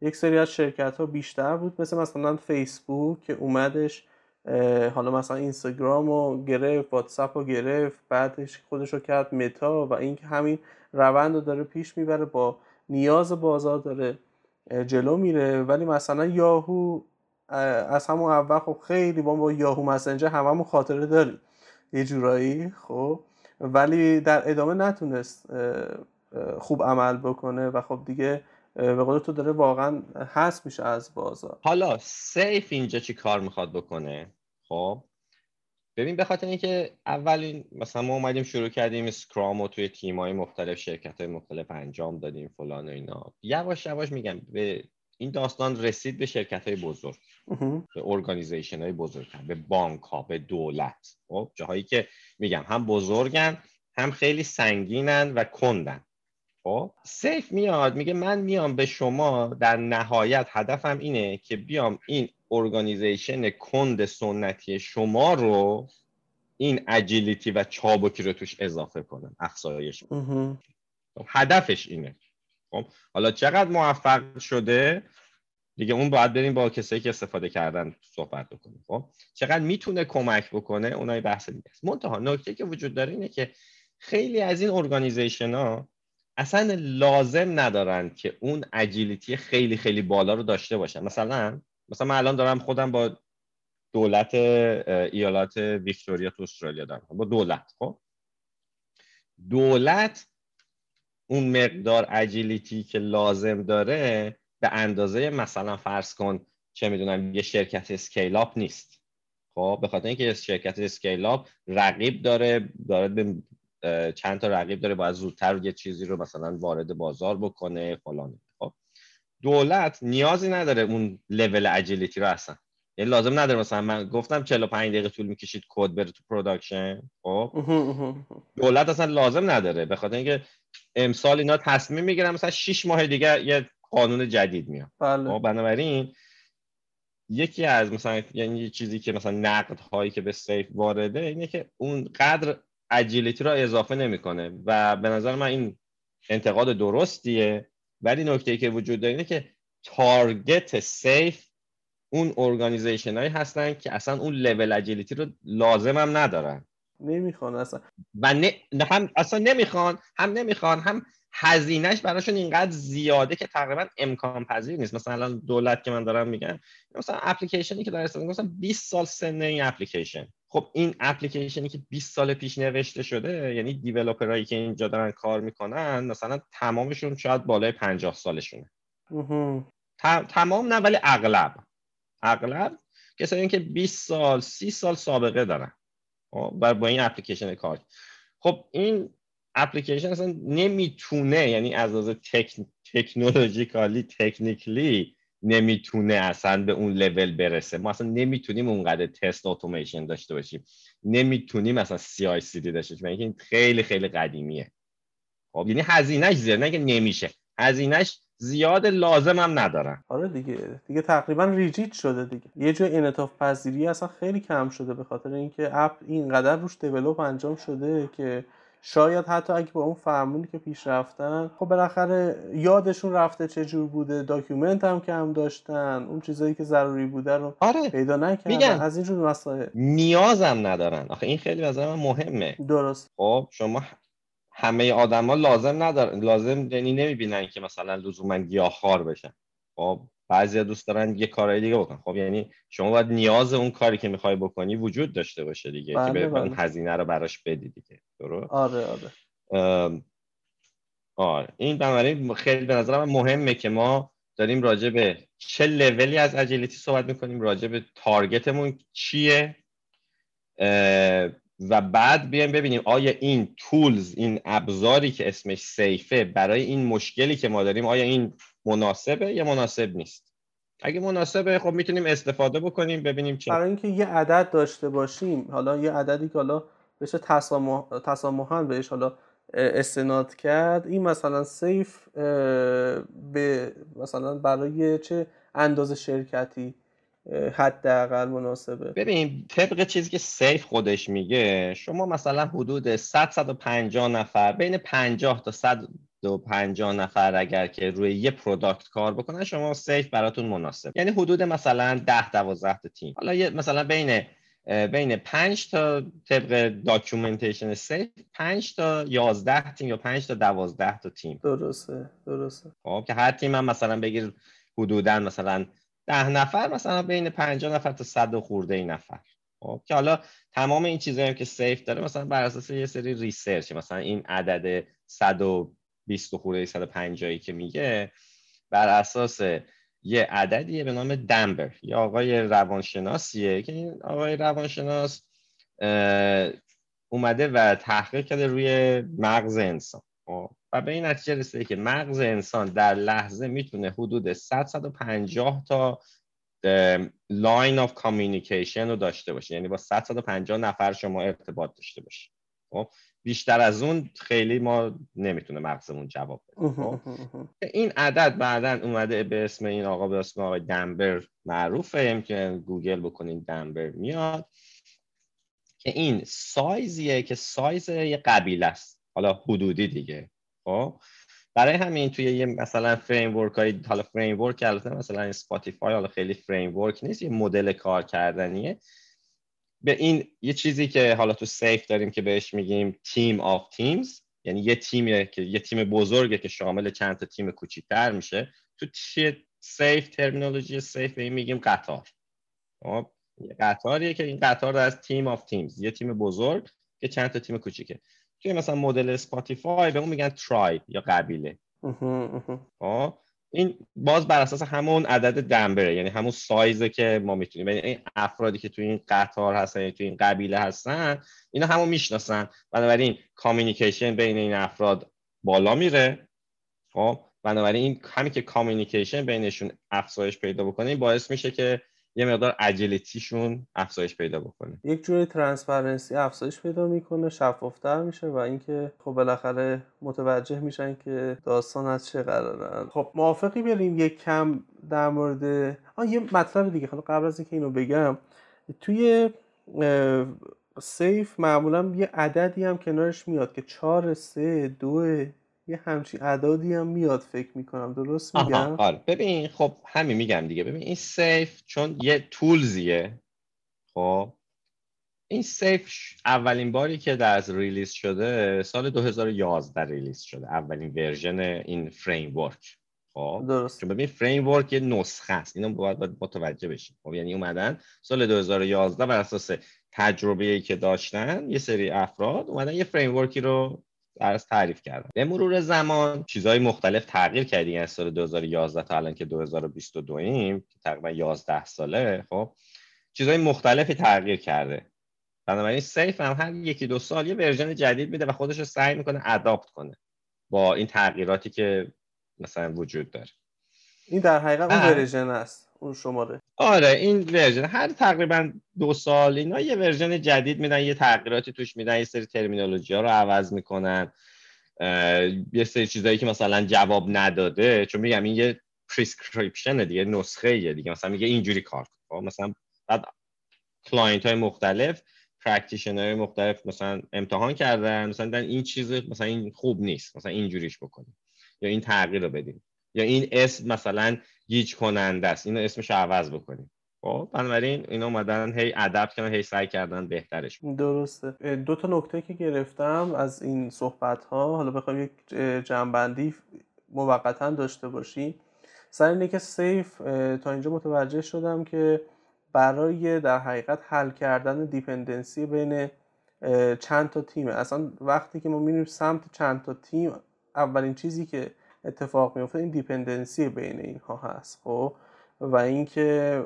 یک سری از شرکت ها بیشتر بود مثل مثلا فیسبوک که اومدش حالا مثلا اینستاگرام رو گرفت واتساپ رو گرفت بعدش خودش رو کرد متا و اینکه همین روند رو داره پیش می‌بره با نیاز بازار داره جلو میره. ولی مثلا یاهو از همون اول خب خیلی با, با یاهو مسنجر هممون خاطره داریم. یه جورایی خب. ولی در ادامه نتونست خوب عمل بکنه و خب دیگه به قول تو داره واقعا هست میشه از بازار. حالا سیف اینجا چی کار می‌خواد بکنه؟ خب. ببین به خاطر اینکه اولین مثلا ما اومدیم شروع کردیم Scrum و توی تیم های مختلف شرکت های مختلف انجام دادیم فلان و اینا. یواش یواش میگم به این داستان رسید به شرکت های بزرگ به organization های بزرگ به بانک ها به دولت. خب جاهایی که میگم هم بزرگن هم خیلی سنگینن و کندن. خب SAFe میاد میگه من میام به شما در نهایت هدفم اینه که بیام این organization کند سنتی شما رو این اجیلیتی و چابکی رو توش اضافه کنم افزایش خب، هدفش اینه. خب حالا چقدر موفق شده؟ دیگه اون باید بریم با کسایی که استفاده کردن صحبت بکنیم. خب چقدر می‌تونه کمک بکنه؟ اونای بحث دیگه است. منتها نکته که وجود داره اینه که خیلی از این ارگانیزیشن ها اصلا لازم ندارن که اون اجیلیتی خیلی خیلی بالا رو داشته باشن. مثلا مثلا من الان دارم خودم با دولت ایالات ویکتوریا تو استرالیا دارم. با دولت خب؟ دولت اون مقدار agility که لازم داره به اندازه مثلا فرض کن چه می‌دونم یه شرکت scale-up نیست. خب به خاطر اینکه شرکت scale-up رقیب داره داره به چند تا رقیب داره باید زودتر یه چیزی رو مثلا وارد بازار بکنه فلان. خب دولت نیازی نداره اون level agility رو اصلا. یعنی لازم نداره مثلا من گفتم 45 دقیقه طول می‌کشید کد بره تو production خب دولت اصلا لازم نداره. به خاطر اینکه امسال اینا تصمیم می‌گیرن مثلا 6 ماه دیگه یه قانون جدید میاد. بله. خب بنابراین یکی از مثلا یعنی چیزی که مثلا نقد هایی که به SAFe وارده اینه که اون قدر agility را اضافه نمی‌کنه و به نظر من این انتقاد درستیه. ولی نکته ای که وجود داره اینه که target SAFe اون organization هایی هستن که اصلا اون level agility رو لازم هم ندارن. نمی‌خوان اصلا. و نه هم اصلا نمی‌خوان هم نمی‌خوان هم هزینهش براشون اینقدر زیاده که تقریبا امکان پذیر نیست. مثلا الان دولت که من دارم میگم مثلا اپلیکیشنی که در استفاده مثلا 20 سالشه این اپلیکیشن. خب این اپلیکیشنی که 20 سال پیش نوشته شده یعنی developer ایی که اینجا دارن کار می‌کنن مثلا تمامشون شاید بالای 50 سالشونه. تمام نه ولی اغلب. اغلب کسایی که 20 سال 30 سال سابقه دارن. و با این اپلیکیشن کار. خب این اپلیکیشن اصلا نمی‌تونه یعنی از لحاظ تک... تکنولوژیکالی تکنیکلی نمی‌تونه اصلا به اون لول برسه. ما اصلا نمی‌تونیم اونقدر تست اتوماسیون داشته باشیم. نمی‌تونیم اصلا سی آی سی دی داشته باشیم. این خیلی خیلی قدیمیه. خب یعنی هزینهش زیاد. نه که نمیشه. هزینهش زیاد لازم هم ندارن. آره دیگه. دیگه تقریبا rigid شده دیگه. یه جای انعطاف پذیری اصلا خیلی کم شده به خاطر اینکه اپ اینقدر روش develop انجام شده که شاید حتی اگه با اون فرمونی که پیش رفتن خب بالاخره یادشون رفته چه جور بوده document هم که هم داشتن اون چیزایی که ضروری بوده رو آره. پیدا نکردن. از اینجور مسائل. نیازم ندارن. آخه این خیلی هم مهمه. درست. خب شما همه آدما لازم ندارن لازم یعنی نمی‌بینن که مثلا لزوما گیاهخوار بشن. خب بعضی دوست دارن یه کارهای دیگه بکن خب یعنی شما باید نیاز اون کاری که می‌خوای بکنی وجود داشته باشه دیگه بله که به بله. اون هزینه رو براش بدی دیگه. درست؟ آره آره. آره. این بنابراین خیلی به نظرم مهمه که ما داریم راجع به چه لولی از اجیلیتی صحبت می‌کنیم راجع به تارگتمون چیه. و بعد بیایم ببینیم آیا این تولز این ابزاری که اسمش سیفه برای این مشکلی که ما داریم آیا این مناسبه یا مناسب نیست؟ اگه مناسبه خب می‌تونیم استفاده بکنیم ببینیم چه. برای اینکه یه عدد داشته باشیم حالا یه عددی که حالا بشه تسامحا بهش حالا استناد کرد. این مثلا سیف به مثلا برای چه اندازه شرکتی؟ حداقل مناسبه. ببین طبق چیزی که SAFe خودش میگه شما مثلا حدود 100 150 نفر بین 50 تا 150 نفر اگر که روی یه product کار بکنن شما SAFe براتون مناسب. یعنی حدود مثلا 10 12 تا تیم. حالا مثلا بین بین 5 تا طبق documentation SAFe 5 تا 11 تیم یا 5 تا 12 تا تیم. درسته درسته. خب که هر تیم هم مثلا بگیر حدودا مثلا 10 نفر مثلا بین 50 نفر تا 100 خورده ای نفر. خب که حالا تمام این چیزایی که SAFe داره مثلا بر اساس یه سری research مثلا این عدد 120 خورده 150 که میگه بر اساس یه عددیه به نام Dunbar. یه آقای روانشناسیه که این آقای روانشناس اومده و تحقیق کرده روی مغز انسان. و به این نتیجه رسیده که مغز انسان در لحظه می‌تونه حدود 100 150 تا line of communication رو داشته باشه. یعنی با 100 150 نفر شما ارتباط داشته باشه. خب. بیشتر از اون خیلی ما نمی‌تونه مغزمون جواب بده. خب؟ این عدد بعدا اومده به اسم این آقا به اسم آقای Dunbar معروفه. که گوگل بکنین Dunbar میاد. که این سایزیه که سایز یه قبیله است. حالا حدودی دیگه. خب؟ برای همین توی یه مثلا framework های حالا framework البته مثلا Spotify حالا خیلی framework نیست یه مدل کار کردنیه. به این یه چیزی که حالا تو SAFe داریم که بهش میگیم team of teams یعنی یه تیمیه که یه تیم بزرگه که شامل چند تا تیم کوچیک‌تر میشه. تو SAFe terminology SAFe به این میگیم قطار. خب؟ قطاریه که این قطار از team of teams یه تیم بزرگ که چند تا تیم کوچیکه. توی مثلا مدل Spotify به اون میگن tribe یا قبیله. خب؟ این باز بر اساس همون عدد Dunbar ه یعنی همون سایزه که ما می‌تونیم یعنی این افرادی که تو این قطار هستن یا تو این قبیله هستن اینا همو می‌شناسن. بنابراین communication بین این افراد بالا میره. خب؟ بنابراین این همین که communication بینشون افزایش پیدا بکنه این باعث میشه که یه مقدار agility شون افزایش پیدا بکنه. یک جوری transparency افزایش پیدا می‌کنه شفافتر میشه و اینکه خب بالاخره متوجه میشن که داستان از چه قراره خب موافقی بریم یک کم در مورد آن یه مطلب دیگه. حالا قبل از اینکه اینو بگم توی SAFe معمولا یه عددی هم کنارش میاد که 4 3 2 یه همچین اعدادی هم میاد فکر می‌کنم. درست میگم؟ آره. ببین خب همین میگم دیگه. ببین این SAFe چون یه tools یه خب این SAFe اولین باری که در از release شده سال 2011 release شده. اولین version این framework خب درست. چون ببین framework یه نسخه است. اینو باید, باید متوجه بشیم. خب یعنی اومدن سال 2011 بر اساس تجربه ای که داشتن یه سری افراد اومدن یه framework ی رو درس تعریف کردم. به مرور زمان چیزهای مختلف تغییر کردیم از سال 2011 تا الان که 2022 ایم تقریبا 11 ساله خب. چیزهای مختلفی تغییر کرده. بنابراین SAFe هم هر یکی دو سال یه version جدید میده و خودش رو سعی می‌کنه adapt کنه با این تغییراتی که مثلا وجود داره. این در حقیقت اون version است. اون شماره. آره این version. هر تقریبا دو سال اینا یه version جدید میدن یه تغییراتی توش میدن یه سری terminology ها رو عوض می‌کنن. یه سری چیزایی که مثلا جواب نداده چون میگم این یه prescription دیگه نسخه یه دیگه. مثلا میگه اینجوری کار کن. خب، مثلا بعد client های مختلف practitioner های مختلف مثلا امتحان کردن مثلا این چیز مثلا این خوب نیست مثلا اینجوریش بکنیم. یا این تغییر رو بدیم. یا این اسم مثلا گیج کننده است. اینو اسمش عوض بکنیم. خب بنابراین اینا اومدن هی adapt کردن هی سعی کردن بهترش درسته. دو تا نکته که گرفتم از این صحبت ها حالا بخوایم یک جمع‌بندی موقتا داشته باشیم. سر اینه که SAFe تا اینجا متوجه شدم که برای در حقیقت حل کردن dependency بین چند تا تیمه. اصلا وقتی که ما میریم سمت چند تا تیم اولین چیزی که اتفاق میفته این dependency بین اینها هست خب؟ و اینکه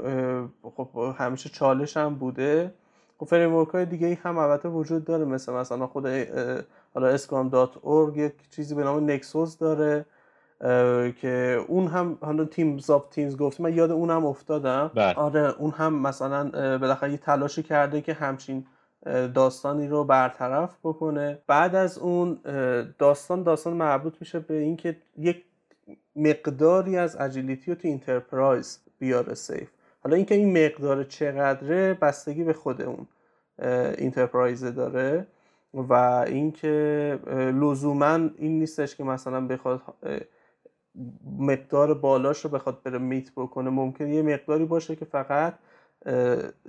خب همیشه چالش هم بوده. خب framework های دیگه ای هم البته وجود داره مثل مثلا خود حالا Scrum dot org یک چیزی به نام Nexus داره که اون هم حالا teams of teams گفت من یاد اون هم افتادم. بله. آره اون هم مثلا بالاخره یه تلاشی کرده که همچین داستانی رو برطرف بکنه. بعد از اون داستان داستان مربوط میشه به اینکه یک مقداری از agility رو تو enterprise بیاره SAFe. حالا اینکه این مقدار چقدره بستگی به خود اون enterprise داره و اینکه لزوما این نیستش که مثلا بخواد مقدار بالاش رو بخواد بره meet بکنه. ممکن یه مقداری باشه که فقط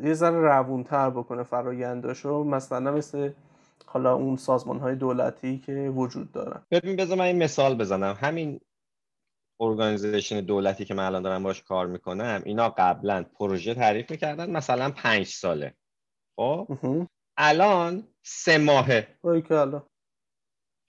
یه ذره روونتر بکنه فراینداش رو مثلا مثل حالا اون سازمان های دولتی که وجود دارن. ببین بذار من این مثال بزنم. همین organization دولتی که من الان دارم باش کار می‌کنم اینا قبلا پروژه تعریف می‌کردن مثلا پنج ساله. خب؟ الان سه ماهه.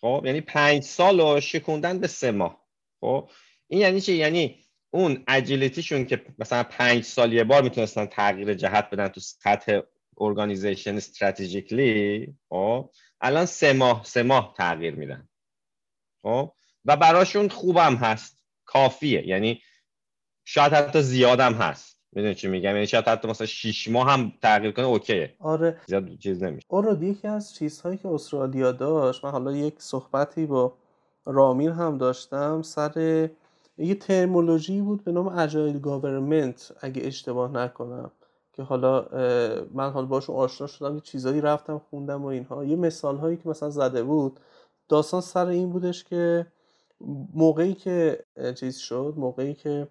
خب؟ یعنی پنج سال رو شکوندن به سه ماه. خب؟ این یعنی چی؟ یعنی اون agility شون که مثلا پنج سال یه بار می‌تونستن تغییر جهت بدن تو سطح organization strategically خب الان سه ماه سه ماه تغییر میدن. خب و براشون خوبم هست. کافیه. یعنی شاید حتی زیادم هست. می‌دونی چی میگم؟ یعنی شاید حتی مثلا 6 ماه هم تغییر کنه OK ه. آره. زیاد چیز نمیشه. آره یکی از چیزهایی که استرالیا داشت من حالا یک صحبتی با رامین هم داشتم سر یه terminology بود به نام agile government اگه اشتباه نکنم که حالا من حالا باشون آشنا شدم یه چیزایی رفتم خوندم و اینها. یه مثال هایی که مثلا زده بود داستان سر این بودش که موقعی که چیز شد موقعی که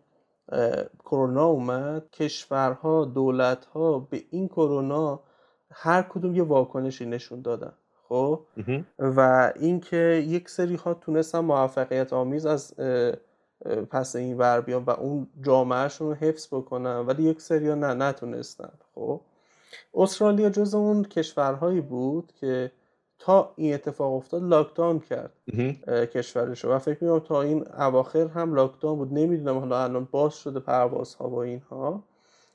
کرونا اومد کشورها دولتها به این کرونا هر کدوم یه واکنشی نشون دادن خب؟ و اینکه یک سری ها تونستن موفقیت آمیز از پس این ور بیان و اون جامعهشون رو حفظ بکنن ولی یک سری ها نه نتونستن. خب؟ استرالیا جز اون کشورهایی بود که تا این اتفاق افتاد لاکداون کرد. کشورش و فکر می‌کنم تا این اواخر هم لاکداون بود. نمی‌دونم حالا الان باز شده پروازها با اینها.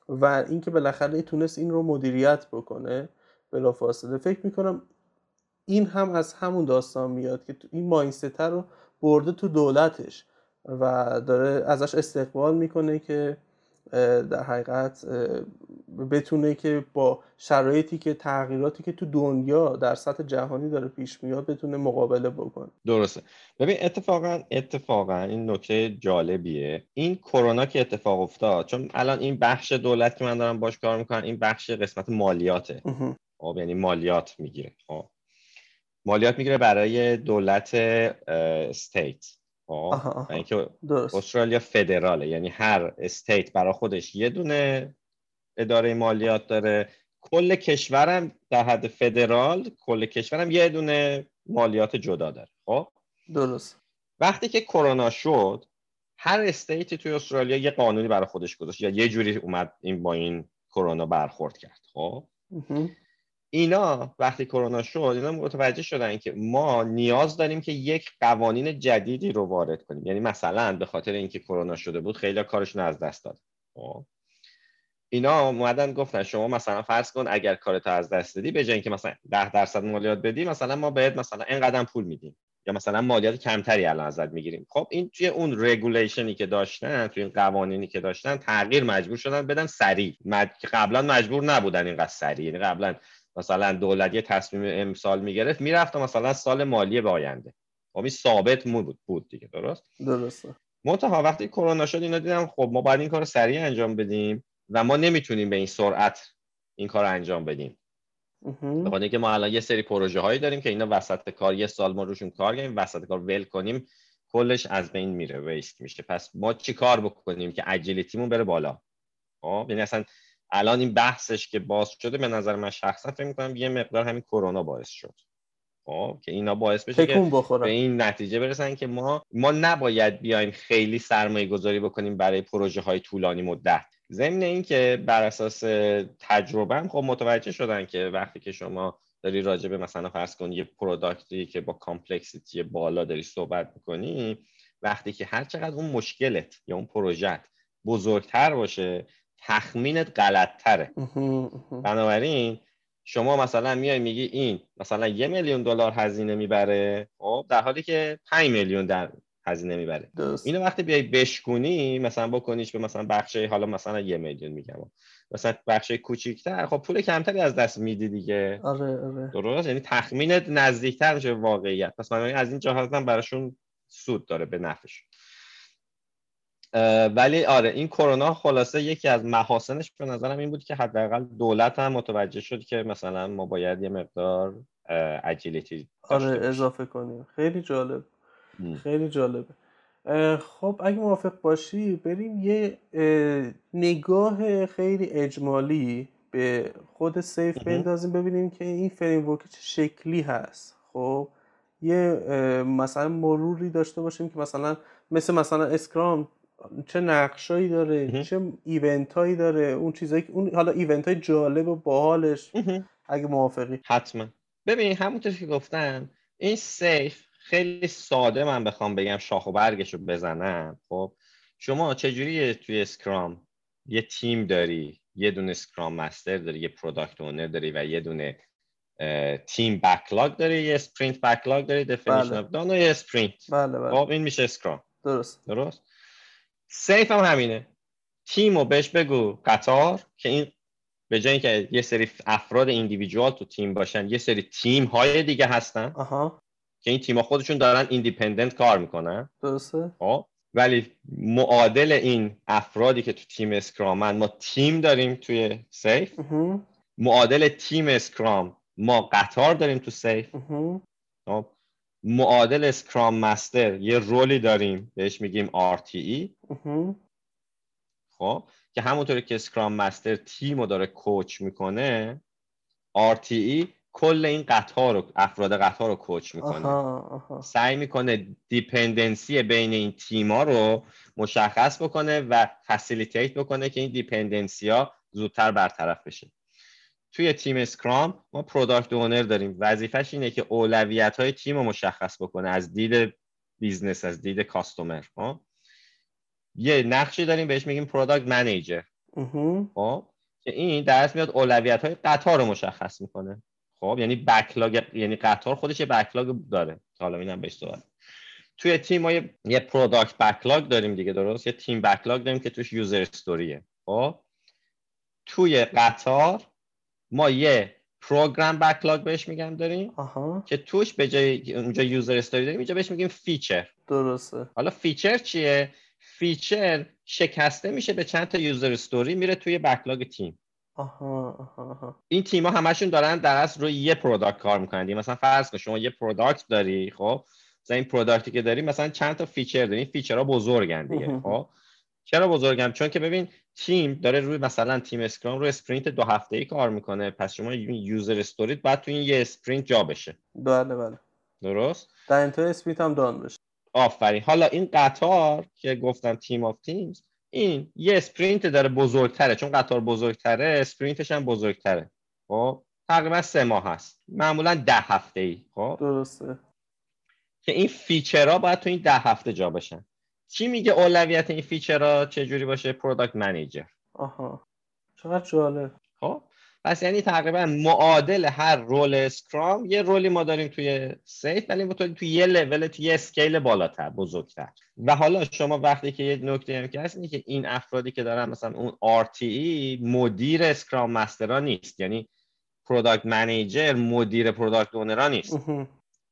و اینکه بالاخره تونست این رو مدیریت بکنه بلافاصله. فکر می‌کنم این هم از همون داستان میاد که این ماینست رو برده تو دولتش. و داره ازش استقبال می‌کنه که در حقیقت بتونه که با شرایطی که تغییراتی که تو دنیا در سطح جهانی داره پیش میاد بتونه مقابله بکنه. درسته. ببین اتفاقا اتفاقا این نکته جالبیه. این کرونا که اتفاق افتاد چون الان این بخش دولت که من دارم باش کار می‌کنم این بخش قسمت مالیاته. خب یعنی مالیات می‌گیره خب. مالیات می‌گیره برای دولت state خب اینکه استرالیا فدراله. یعنی هر state برای خودش یه دونه اداره مالیات داره. کل کشورم در حد فدرال کل کشورم یه دونه مالیات جدا داره. خب؟ درست. وقتی که کرونا شد هر state ی توی استرالیا یه قانونی برای خودش گذاشت. یا یه جوری اومد این با این کرونا برخورد کرد. خب؟ اینا وقتی کرونا شد اینا متوجه شدن که ما نیاز داریم که یک قوانین جدیدی رو وارد کنیم. یعنی مثلا به خاطر اینکه کرونا شده بود خیلی کارشون از دست داد خب؟ اینا اومدن گفتن شما مثلا فرض کن اگر کارتو از دست دادی به جای اینکه مثلا 10 درصد مالیات بدی مثلا ما بهت مثلا اینقدر پول میدیم. یا مثلا مالیات کمتری الان ازت می‌گیریم. خب این توی اون رگولیشنی که داشتن توی این قوانینی که داشتن تغییر مجبور شدن بدن سریع. مج... قبلا مجبور نبودن اینقدر سریع. یعنی قبلا مثلا دولت یه تصمیم امسال می‌گرفت می‌رفت مثلا سال مالی به آینده. خب این ثابت بود بود دیگه درست؟ درسته. منتها وقتی کرونا شد اینا دیدم خب ما باید این کار سریع انجام بدیم و ما نمی‌تونیم به این سرعت این کار انجام بدیم. به که ما الان یه سری پروژه هایی داریم که اینا وسط کار یه سال ما روشون کار کنیم وسط کار ول کنیم کلش از بین میره ویست میشه. پس ما چی کار بکنیم که اجیلیتیمون بره بالا؟ خب یعنی اصلا الان این بحثش که باز شده به نظر من شخصا فکر می‌کنم یه مقدار همین کرونا باعث شد. خب که اینا باعث بشه که به این نتیجه برسن که ما ما نباید بیایم خیلی سرمایه گذاری بکنیم برای پروژه های طولانی مدت. ضمن اینکه بر اساس تجربه خب متوجه شدن که وقتی که شما داری راجع به مثلا فرض کن یه product ی که با complexity بالا داری صحبت می‌کنی وقتی که هر چقدر اون مشکلت یا اون پروژت بزرگتر باشه تخمینت غلطتره. بنابراین شما مثلا میای میگی این مثلا یه میلیون دلار هزینه می‌بره خب در حالی که 5 میلیون در هزینه می‌بره. اینو وقتی بیای بشکونی مثلا بکنیش به مثلا بخشه حالا مثلا یه میلیون میگم. مثلا بخش کوچیکتر خب پول کمتری از دست میدی دیگه. آره آره. درست؟ یعنی تخمینت نزدیکتر میشه واقعیت. پس من از این جهات هم براشون سود داره به نفعش. ولی آره این کرونا خلاصه یکی از محاسنش به نظرم این بود که حداقل دولت هم متوجه شد که مثلا ما باید یه مقدار اجیلیتی آره اضافه کنیم. خیلی جالب. خیلی جالبه. خب اگه موافق باشی بریم یه نگاه خیلی اجمالی به خود سیف بندازیم ببینیم که این فریم چه شکلی هست. خب یه مثلا مروری داشته باشیم که مثلا مثل مثلا Scrum چه نقشایی داره چه event هایی داره اون چیزایی اون حالا event های جالب و باحالش اگه موافقی. حتما. ببین همونطور که گفتم این SAFe خیلی ساده من بخوام بگم شاخ و برگش رو بزنم. خب شما چجوری توی Scrum یه تیم داری یه دونه Scrum Master داری یه Product Owner داری و یه دونه team backlog داری یه sprint backlog داری definition of done و یه sprint بله بله. خب این میشه Scrum درست. درست؟ SAFe هم همینه. تیم رو بهش بگو قطار که این به جای اینکه یه سری افراد individual تو تیم باشن یه سری تیم های دیگه هستن آها. که این تیم خودشون دارن independent کار می‌کنن. درسته. خب. ولی معادل این افرادی که تو تیم Scrum ن ما تیم داریم توی SAFe. معادل تیم Scrum ما قطار داریم تو SAFe. معادل Scrum Master یه role ی داریم بهش میگیم RTE خب که همونطوری که Scrum Master تیم رو داره coach می‌کنه RTE کل این قطار رو افراد قطار رو coach می‌کنه. سعی می‌کنه dependency بین این تیما رو مشخص بکنه و facilitate بکنه که این dependency ها زودتر برطرف بشه. توی تیم Scrum ما product owner داریم. وظیفش اینه که اولویت های تیم رو مشخص بکنه از دید business از دید customer خب؟ یه نقشی داریم بهش میگیم product manager خب؟ که این درست میاد اولویت های قطار رو مشخص می‌کنه. خب؟ یعنی backlog یعنی قطار خودش یه backlog داره. حالا اینم بهش صحبت توی تیم ما یه, یه product backlog داریم دیگه درست؟ یه team backlog داریم که توش user story ه خب؟ توی قطار ما یه program backlog بهش میگم داریم آها. که توش به جای اونجا user story داریم اینجا بهش میگیم feature درسته. حالا feature چیه؟ feature شکسته میشه به چند تا user story میره توی backlog تیم. آها آها این تیم‌ها همشون دارن در اصل روی یه product کار می‌کنن. مثلا فرض کن شما یه product داری خب؟ مثلا این product ی که داری مثلا چند تا feature داری. این feature ها بزرگن دیگه خب؟ چرا بزرگن چون که ببین تیم داره روی مثلا تیم Scrum روی sprint دو هفته ای کار می‌کنه. پس شما user story ت باید تو این یه sprint جا بشه. بله بله. درست؟ در انتهای sprint هم done بشه. آفرین. حالا این قطار که گفتم team of teams این یه sprint داره بزرگتره. چون قطار بزرگتره sprint ش هم بزرگتره. خب؟ تقریبا سه ماه هست. معمولا ده هفته ای خب؟ درسته. که این feature ها باید تو این ده هفته جا بشن. کی میگه اولویت این feature ها چجوری باشه؟ product manager آها. چقدر جالب. خب پس یعنی تقریبا معادل هر role Scrum یه role ی ما داریم توی SAFe ولی تو توی یه لول توی یه scale بالاتر بزرگتر. و حالا شما وقتی که یه نکته هم که هست اینه که این افرادی که دارن مثلا اون RTE مدیر Scrum master ا نیست. یعنی product manager مدیر product owner ا نیست.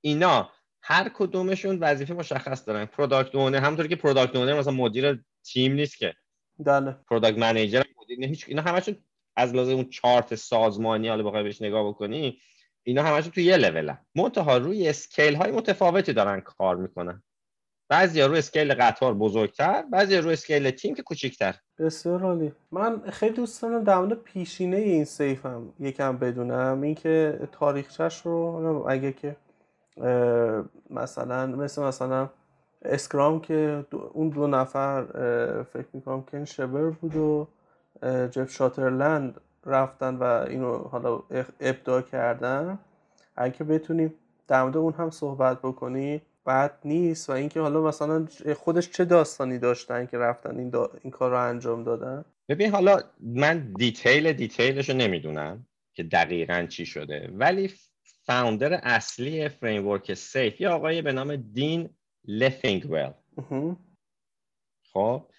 اینا هر کدومشون وظیفه مشخص دارن. product owner همونطوری که product owner مثلا مدیر تیم نیست که. بله. product manager مدیر هیچ اینا همشون از لحاظ اون چارت سازمانی حالا بخوای بهش نگاه بکنی اینا همشون تو یه لولن منتها روی scale های متفاوتی دارن کار می‌کنن. بعضی روی scale قطار بزرگتر بعضی روی scale تیم که کوچیکتر. بسیار عالی. من خیلی دوست دارم در مورد پیشینه این سیف هم یکم بدونم. اینکه تاریخچش رو اگه که مثلا مثل مثلا اسکرام که اون دو نفر فکر می‌کنم کن شبر بود و جف شاترلند رفتن و اینو حالا ابداع کردن. اگه بتونیم در مورد اون هم صحبت بکنی بد نیست و اینکه حالا مثلا خودش چه داستانی داشتن که رفتن این, این کار رو انجام دادن؟ ببین حالا من detail detail ش رو نمی‌دونم که دقیقا چی شده ولی founder اصلی framework SAFe یه آقای به نام دین لفینگویل. خب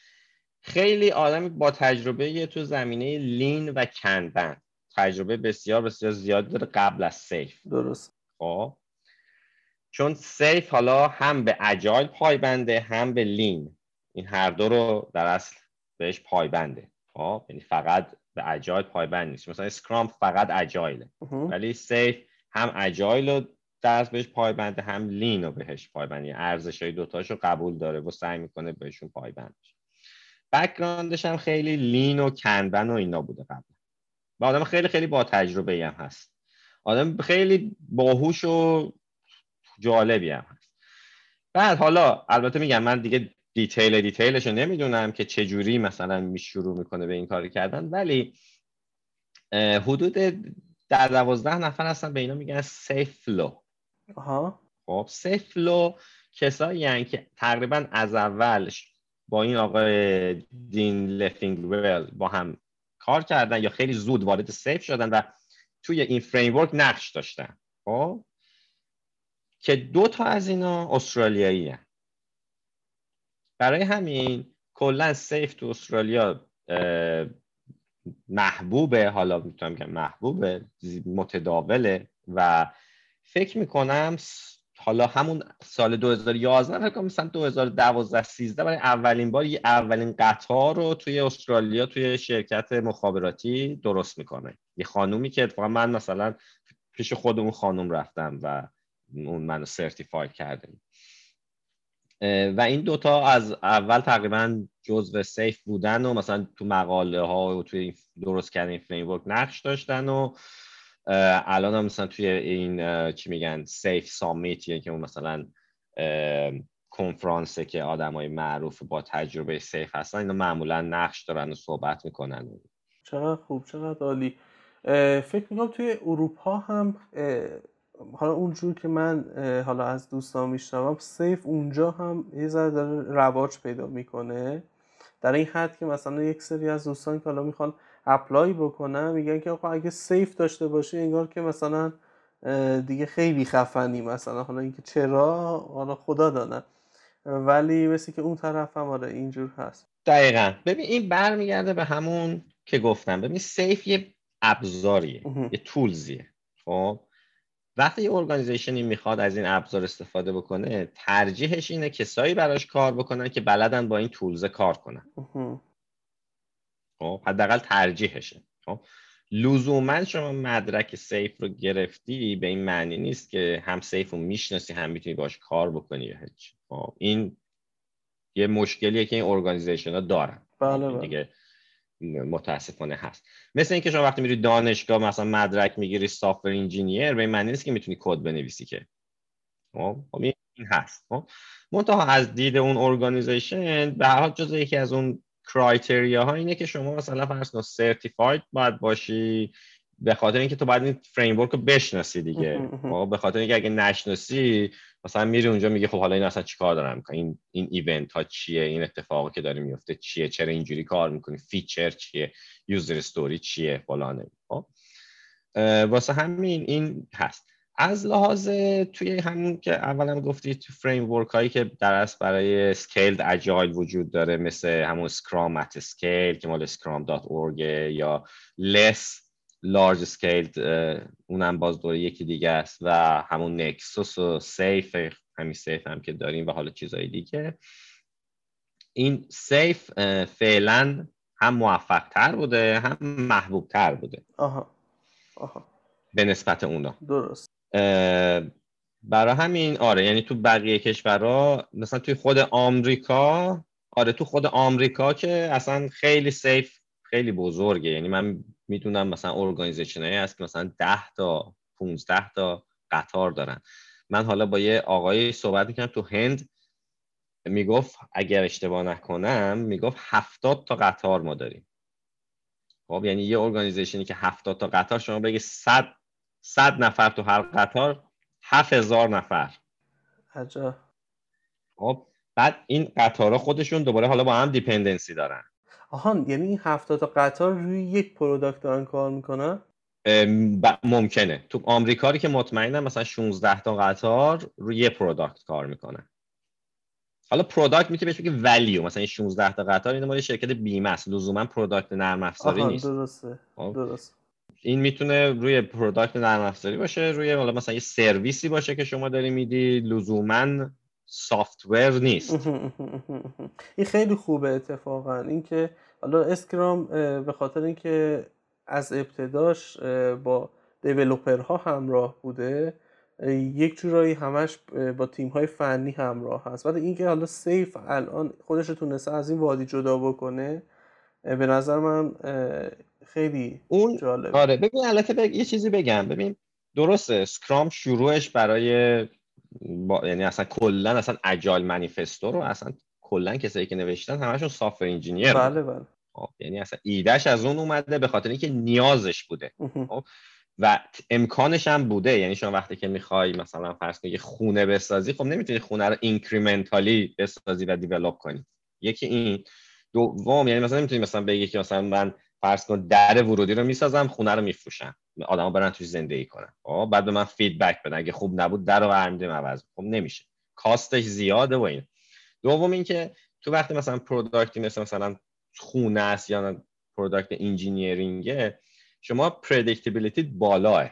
خیلی آدم با تجربه تو زمینه Lean و Kanban تجربه بسیار بسیار زیاد داره قبل از SAFe درست. خب چون SAFe حالا هم به Agile پایبنده هم به Lean. این هر دو رو در اصل بهش پایبنده. خب یعنی فقط به Agile پایبند نیست. مثلا Scrum فقط Agile ه ولی SAFe هم Agile رو درس بهش پایبنده هم Lean رو بهش پایبنده یعنی ارزش های دوتاش رو قبول داره و سعی می‌کنه بهشون پایبند background ش هم خیلی Lean و Kanban و اینا بوده قبل و آدم خیلی خیلی با تجربه هم هست. آدم خیلی باهوش و جالبی هم هست. بعد حالا البته میگم من دیگه detail detail ش رو نمی‌دونم که چجوری مثلا می شروع می‌کنه به این کار کردن ولی حدود در دوازده نفر هستن به اینا میگن SAFe Fellow خب SAFe Fellow کسایی که تقریبا از اولش با این آقای دین لفینگویل با هم کار کردن یا خیلی زود وارد SAFe شدن و توی این framework نقش داشتن. خب که دو تا از اینا استرالیایی هن. برای همین کلا SAFe تو استرالیا محبوبه حالا می‌تونم بگم محبوبه متداوله و فکر می‌کنم حالا همون سال 2011 فکر کنم مثلا 2012 13 برای اولین بار اولین قطار رو توی استرالیا توی شرکت مخابراتی درست می‌کنه. یه خانومی که اتفاقا من مثلا پیش خود اون خانوم رفتم و اون منو certify کرده و این دوتا از اول تقریبا جزو SAFe بودن و مثلا تو مقاله ها و توی درست کردن این framework نقش داشتن و الان هم مثلا توی این چی میگن SAFe Summit یعنی که اون مثلا کنفرانسه که آدم های معروف با تجربه SAFe هستن اینا معمولا نقش دارن و صحبت می‌کنن. چقدر خوب چقدر عالی. فکر می‌کنم توی اروپا هم حالا اونجور که من حالا از دوستان میشنوم سیف اونجا هم یه ذره داره رواج پیدا می‌کنه. در این حد که مثلا یک سری از دوستان که حالا می‌خوان اپلای بکنن میگن که آقا اگه سیف داشته باشه انگار که مثلا دیگه خیلی خفنی مثلا. حالا اینکه چرا؟ حالا خدا دانه. ولی مثل که اون طرف هم آره اینجور هست. دقیقا. ببین این برمیگرده به همون که گفتم. ببین SAFe یه ابزاریه یه tools یه خب؟ وقتی یه organization ی می‌خواد از این ابزار استفاده بکنه ترجیحش اینه کسایی براش کار بکنن که بلدن با این tools کار کنن. خب حداقل ترجیحشه. خب لزوما شما مدرک SAFe رو گرفتی به این معنی نیست که هم SAFe رو می‌شناسی هم می‌تونی باش کار بکنی یا هیچ. خب این یه مشکلیه که این organization ها دارن. بله بله. دیگه متاسفانه هست. مثل اینکه شما وقتی میری دانشگاه مثلا مدرک می‌گیری software engineer به این معنی نیست که می‌تونی کد بنویسی که. خب, خب، این هست. خب منتها از دید اون organization به هر جز یکی از اون criteria ها اینه که شما مثلا فرض کن certified باید باشی. به خاطر اینکه تو باید این فریم رو بشناسی دیگه. خب به خاطر اینکه اگه نشناسی مثلا میری اونجا میگه خب حالا این اصلا چیکار داره می‌کنه این این event ها چیه؟ این اتفاقی که داره میفته چیه؟ چرا اینجوری کار می‌کنی؟ feature چیه؟ user story چیه؟ فلانه. خب واسه همین این هست. از لحاظ توی همون که اولم گفتی تو framework هایی که در اصل برای Scaled Agile وجود داره مثل همون Scrum at Scale که مال scrum.org یا LeSS Large Scaled اونم باز دوره یکی دیگه است و همون Nexus و SAFe همین SAFe هم که داریم و حالا چیزهای دیگه. این SAFe فعلا هم موفق تر بوده هم محبوب تر بوده. آها آها. به نسبت اونا. درست. برای همین آره یعنی تو بقیه کشورها مثلا توی خود آمریکا آره تو خود آمریکا که اصلا خیلی SAFe خیلی بزرگه. یعنی من می‌دونم مثلا organization هایی هست که مثلا 10 تا 15 تا قطار دارن. من حالا با یه آقای صحبت می‌کنم تو هند می‌گفت اگر اشتباه نکنم می‌گفت 70 تا قطار ما داریم. خب یعنی یه organization ی که 70 تا قطار شما بگی 100 100 نفر تو هر قطار 7000 نفر. عجب. خب بعد این قطارها خودشون دوباره حالا با هم dependency دارن. آهان یعنی این هفتاد تا قطار روی یک product دارن کار می‌کنن؟ ممکنه. تو آمریکایی که مطمئنم مثلا 16 تا قطار روی یه product کار می‌کنن. حالا product می‌تونه بهش بگه value مثلا این 16 تا قطار این مال شرکت بیمه است. لزوما product نرم افزاری نیست. درسته خب. درست این می‌تونه روی product نرم افزاری باشه روی مثلا یه سرویسی باشه که شما داری میدی. لزوما سافتور نیست. این خیلی خوبه اتفاقا. اینکه حالا اسکرام به خاطر اینکه از ابتداش با دیولوپرها همراه بوده یک جورایی همش با تیم های فنی همراه هست. بعد اینکه حالا سیف الان خودش تونسته از این وادی جدا بکنه به نظر من خیلی اون جالب آره ببین البته یه چیزی بگم. ببین درسته Scrum شروعش برای با... یعنی اصلا کلا اصلا Agile Manifesto رو اصلا کلا کسایی که نوشتن همشون software engineer بله بله. خب، یعنی اصلا ایدهش از اون اومده به خاطر اینکه نیازش بوده. خب، و امکانش هم بوده. یعنی شما وقتی که می‌خوای مثلا فرض کنید خونه بسازی خب نمی‌تونی خونه رو incrementally بسازی و develop کنی. یکی این. دوم یعنی مثلا نمی‌تونی مثلا بگی که مثلا من فرض کن در ورودی رو می‌سازم خونه رو میفروشم. آدما برن توش زندگی کنن. خب بعد به من feedback بدن. اگه خوب نبود در رو برمیدیم عوض خب نمیشه. cost ش زیاده و این دوم اینکه تو وقتی مثلا product ی مثل مثلا خونه است یا product engineering ه شما predictability بالاه.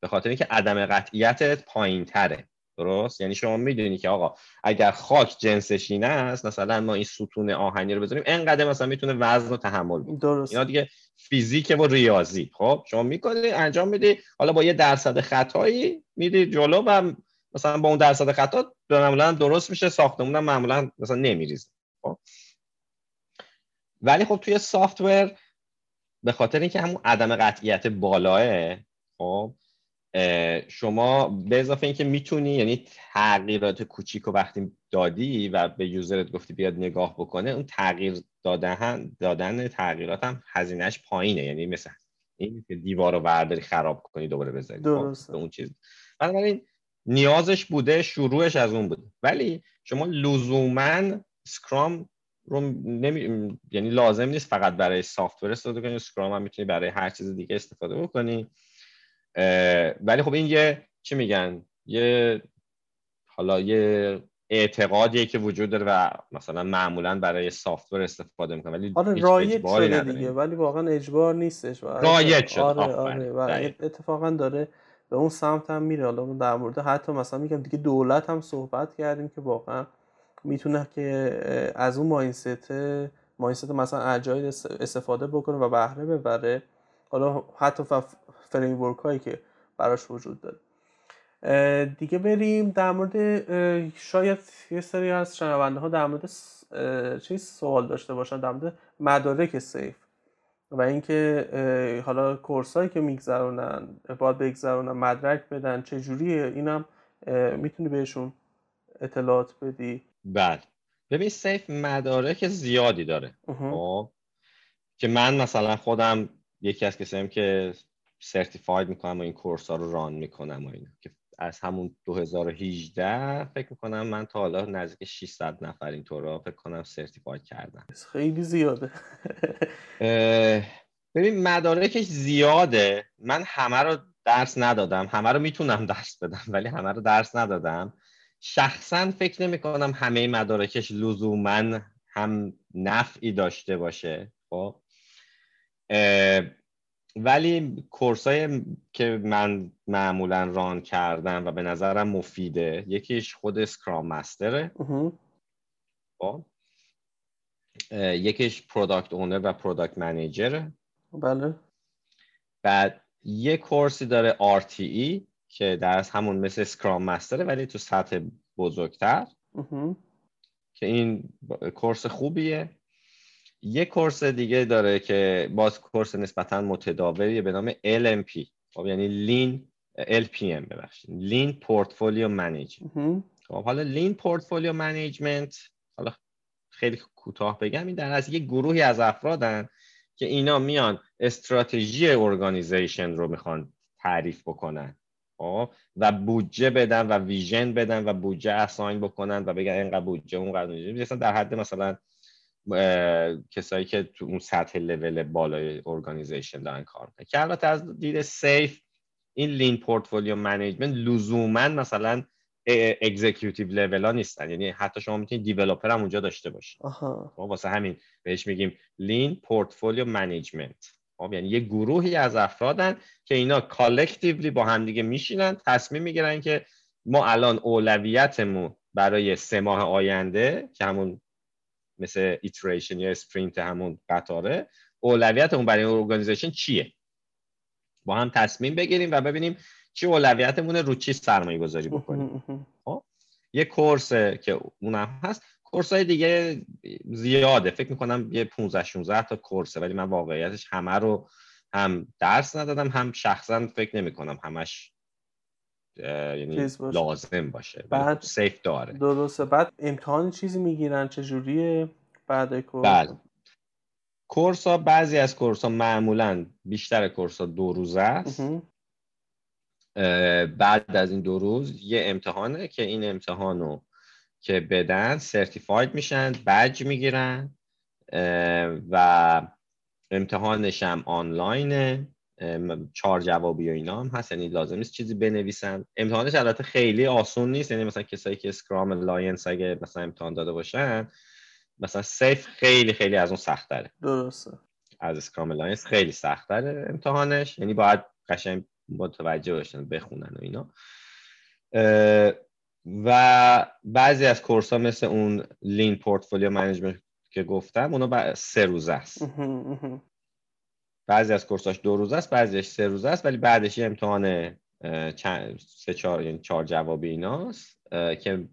به خاطر اینکه عدم قطعیتت پایین تره درست؟ یعنی شما می‌دونی که آقا اگر خاک جنسش اینه است مثلا ما این ستون آهنی رو بذاریم انقدر مثلا می‌تونه وزن رو تحمل کنه. درست. اینا دیگه فیزیک و ریاضی. خب شما می‌کنی انجام میدی حالا با یه درصد خطایی میدی جلو و مثلا با اون درصد خطا معمولا درست میشه ساختمون معمولا مثلا نمیریزه. خب؟ ولی خب توی سافتور به خاطر اینکه همون عدم قطعیت بالاه خب شما به اضافه اینکه می‌تونی یعنی تغییرات کوچیک رو وقتی دادی و به یوزرت گفتی بیاد نگاه بکنه اون تغییر دادن دادن تغییرات هم هزینهش پایینه. یعنی مثل این که دیوار رو برداری خراب کنی دوباره بذاری. خب، درسته. اون چیز. بنابراین نیازش بوده شروعش از اون بوده. ولی شما لزوما سکرام رو نمی... یعنی لازم نیست فقط برای سافتور استفاده کنی. اسکرام هم می‌تونی برای هر چیز دیگه استفاده بکنی. ولی خب این یه چی میگن؟ یه حالا یه اعتقادیه که وجود داره و مثلا معمولا برای سافتور استفاده می‌کنه ولی آره رایج شده دیگه ولی واقعا اجبار نیستش. رایج شده. آره آره و اتفاقا داره به اون سمت هم میره. حالا در مورد حتی مثلا میگم دیگه دولت هم صحبت کردیم که واقعا می‌تونه که از اون ماینست ماینست مثلا اجایل استفاده بکنه و بهره ببره. حالا حتی فریم هایی که براش وجود داره. دیگه بریم در مورد شاید یه سری از شنونده ها در مورد چه سوال داشته باشن در مورد مدارک سیف و اینکه حالا کورسایی که میگذرونن باید بگذرونن مدرک بدن چه جوریه اینم می‌تونی بهشون اطلاعات بدی؟ بله. ببین سیف مدارک زیادی داره. خب؟ که من مثلا خودم یکی از کسایی که سرتیفاید می‌کنم و این کورس ها رو ران می‌کنم و اینا. که از همون 2018 فکر می‌کنم من تا حالا نزدیک 600 نفر این طورا فکر کنم سرتیفاید کردم خیلی زیاده. ببین مدارکش زیاده. من همه رو درس ندادم. همه رو می‌تونم درس بدم ولی همه رو درس ندادم. شخصا فکر نمی کنم همه مدارکش لزوما هم نفعی داشته باشه. خب؟ ولی course ای که من معمولا run کردم و به نظرم مفیده یکیش خود Scrum Master ه خب. یکیش Product Owner و Product Manager بله. بعد یه course ی داره RTE که درس همون مثل Scrum Master ه ولی تو سطح بزرگتر. که این course خوبیه. یه course دیگه داره که باز course نسبتا متداولیه به نام LMP خب یعنی Lean LPM ببخشید. Lean Portfolio Manage خب حالا Lean Portfolio Management حالا خیلی کوتاه بگم این در از یه گروهی از افرادن که اینا میان استراتژی organization رو می‌خوان تعریف بکنن. خب؟ و بودجه بدن و vision بدن و بودجه assign بکنن و بگن اینقدر بودجه اونقدر در حد مثلا کسایی که تو اون سطح level بالای organization دارن کار می‌کنن. که البته از دید SAFe این Lean Portfolio Management لزوما مثلا executive level ها نیستن. یعنی حتی شما می‌تونید developer هم اونجا داشته باشید. خب، واسه همین بهش میگیم Lean Portfolio Management یعنی یه گروهی از افرادن که اینا collectively با همدیگه میشینن تصمیم می‌گیرن که ما الان اولویتمون برای سه ماه آینده که همون مثل iteration یا sprint همون قطاره اولویتمون برای organization چیه؟ با هم تصمیم بگیریم و ببینیم چی اولویتمونه رو چی سرمایه گذاری بکنیم. خب؟ یه course که اونم هست course های دیگه زیاده. فکر می‌کنم یه 15 16 تا کورسه ولی من واقعیتش همه رو هم درس ندادم هم شخصا فکر نمی کنم همش یعنی باشه. لازم باشه. بعد سیف داره. درسته بعد امتحان چیزی می‌گیرن؟ چجوریه بعد کورس؟ بله. کورس ها بعضی از کورس ها معمولا بیشتر کورس ها دو روزه است. بعد از این دو روز یه امتحانه که این امتحان رو که بدن certified میشن بج می‌گیرن. و امتحانش هم آنلاینه چهار جوابی و اینا هم هست. یعنی لازم نیست چیزی بنویسن. امتحانش البته خیلی آسون نیست. یعنی مثلا کسایی که Scrum Alliance اگه مثلا امتحان داده باشن مثلا SAFe خیلی خیلی از اون سخت‌تره درسته. از Scrum Alliance خیلی سخت‌تره امتحانش. یعنی باید قشنگ متوجه باشن بخونن و اینا. و بعضی از course ها مثل اون Lean Portfolio Management که گفتم اونا سه روزه است. بعضی از course اش دو روزه است بعضیش سه روزه است ولی بعدش یه امتحان سه چهار یعنی چهار جوابی ایناست که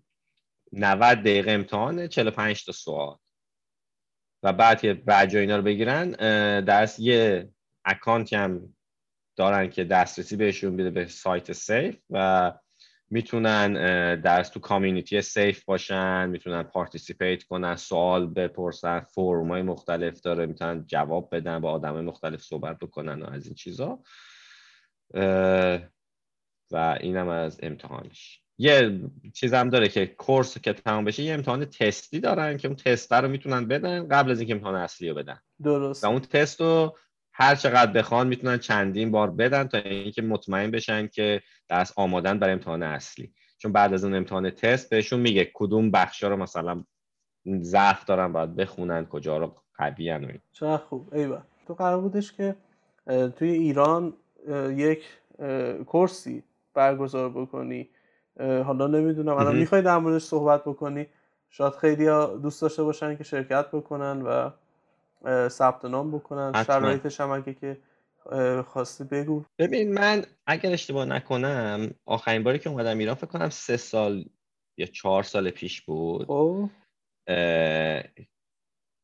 90 دقیقه امتحانه 45 تا سوال. و بعد که بجا اینا رو بگیرن درس یه account ی هم دارن که دسترسی بهشون میده به سایت SAFe و می‌تونن در واقع تو community SAFe باشن می‌تونن participate کنن سوال بپرسن forum های مختلف داره می‌تونن جواب بدن با آدم مختلف صحبت بکنن و از این چیزا. و اینم از امتحانش. یه چیز هم داره که course که تمام بشه یه امتحان تستی دارن که اون تست رو می‌تونن بدن قبل از اینکه امتحان اصلی رو بدن. درست. و اون تست رو هر چقدر بخوان می‌تونن چندین بار بدن تا اینکه مطمئن بشن که دست آمادن برای امتحان اصلی. چون بعد از اون امتحان تست بهشون میگه کدوم بخشا رو مثلا ضعف دارن باید بخونن کجا رو قوی هن چه خوب. ایوه. تو قرار بودش که توی ایران یک کورسی برگزار بکنی. حالا نمی‌دونم الان می‌خوای در موردش صحبت بکنی؟ شاید خیلی دوست داشته باشن که شرکت بکنن و ثبت نام بکنن. شرایطش هم اگه که خواستی بگو. ببین من اگر اشتباه نکنم آخرین باری که اومدم ایران فکر کنم سه سال یا چهار سال پیش بود. او.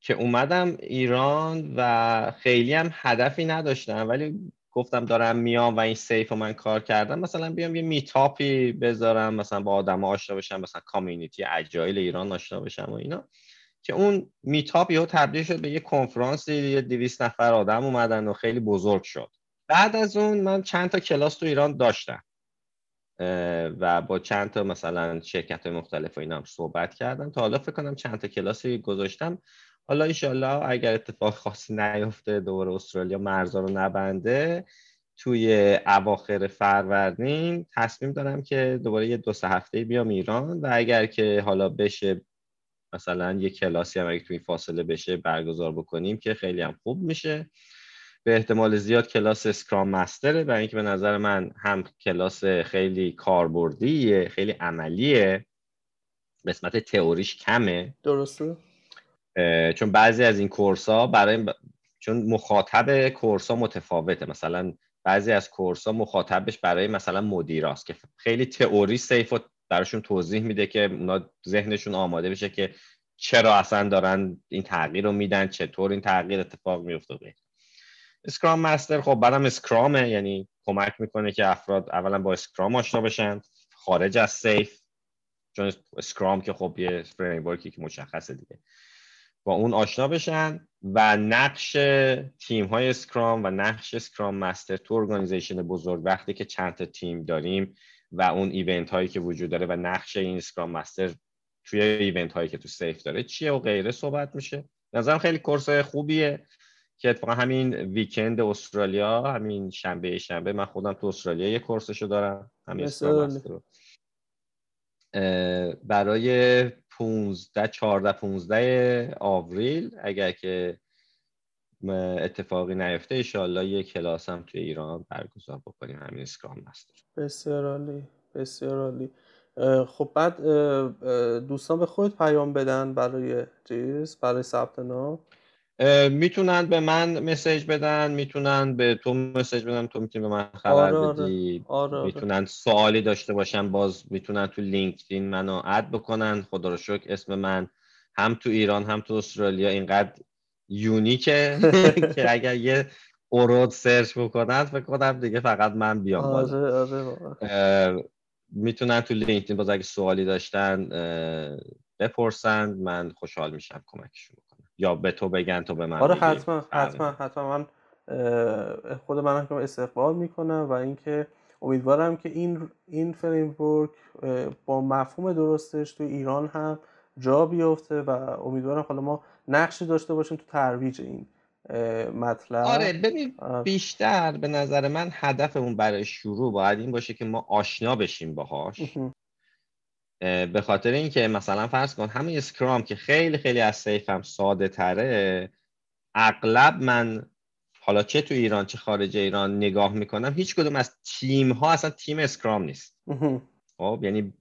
که اومدم ایران و خیلی هم هدفی نداشتم ولی گفتم دارم میام و این سیف رو من کار کردم. مثلا بیام یه میتاپی بذارم مثلا با آدم آشنا بشم مثلا کامیونیتی اجایل ایران آشنا بشم و اینا. که اون میتاپ یهو تبدیل شد به یه کنفرانس یه 200 نفر آدم اومدن و خیلی بزرگ شد. بعد از اون من چند تا کلاس تو ایران داشتم. و با چند تا مثلا شرکت مختلف و اینا هم صحبت کردم. تا حالا فکر کنم چند تا کلاسی گذاشتم. حالا ایشالله اگر اتفاق خاصی نیفته دوباره استرالیا مرزا رو نبنده توی اواخر فروردین تصمیم دارم که دوباره یه دو سه هفته بیام ایران. و اگر که حالا بشه مثلا یه کلاسی هم اگه توی فاصله بشه برگزار بکنیم که خیلی هم خوب میشه. به احتمال زیاد کلاس اسکرام مستره برای اینکه به نظر من هم کلاس خیلی کاربردیه خیلی عملیه. قسمت تئوریش کمه. درسته. چون بعضی از این کورس ها برای چون مخاطب کورس ها متفاوته. مثلا بعضی از کورس ها مخاطبش برای مثلا مدیراست که خیلی تئوری سیف و براشون توضیح میده که اونا ذهنشون آماده بشه که چرا اصلا دارن این تغییر رو میدن چطور این تغییر اتفاق میفته. Scrum Master خب برام Scrum ه یعنی کمک می‌کنه که افراد اولا با Scrum آشنا بشن خارج از SAFe. چون Scrum که خب یه فریم که مشخصه دیگه. با اون آشنا بشن و نقش تیم های Scrum و نقش Scrum Master تو organization بزرگ وقتی که چند تا تیم داریم و اون event هایی که وجود داره و نقش این Scrum Master توی event هایی که تو SAFe داره چیه و غیره صحبت میشه. نظرم خیلی course خوبیه که اتفاقا همین ویکند استرالیا همین شنبه شنبه من خودم تو استرالیا یه کورسشو دارم همین برای 15 14 15 آوریل اگر که اتفاقی نیفته ایشالله یه کلاس هم توی ایران برگزار بکنیم همین اسکرام مستر. بسیار عالی بسیار عالی. خب بعد دوستان به خود پیام بدن برای چیز برای ثبت نام. می‌تونن به من message بدن می‌تونن به تو message بدن تو می‌تونی به من خبر آره. بدی. آره. آره. می‌تونن سوالی داشته باشن باز می‌تونن تو LinkedIn منو add بکنن. خدا رو شکر اسم من هم تو ایران هم تو استرالیا اینقدر unique ه که اگر یه اُرُد سرچ بکنن فکر کنم دیگه فقط من بیام آره آره می‌تونن تو LinkedIn باز اگه سوالی داشتن بپرسند من خوشحال میشم کمکشون یا به تو بگن تو به من آره حتما حتما حتما. من خود من هم استقبال می‌کنم و اینکه امیدوارم که این این framework با مفهوم درستش تو ایران هم جا بیفته و امیدوارم حالا ما نقشی داشته باشیم تو ترویج این مطلب. آره ببین بیشتر به نظر من هدفمون برای شروع باید این باشه که ما آشنا بشیم باهاش. به خاطر اینکه مثلا فرض کن همین Scrum که خیلی خیلی از SAFe هم ساده تره اغلب من حالا چه تو ایران چه خارج ایران نگاه می‌کنم هیچ کدوم از تیم ها اصلا تیم Scrum نیست. خب یعنی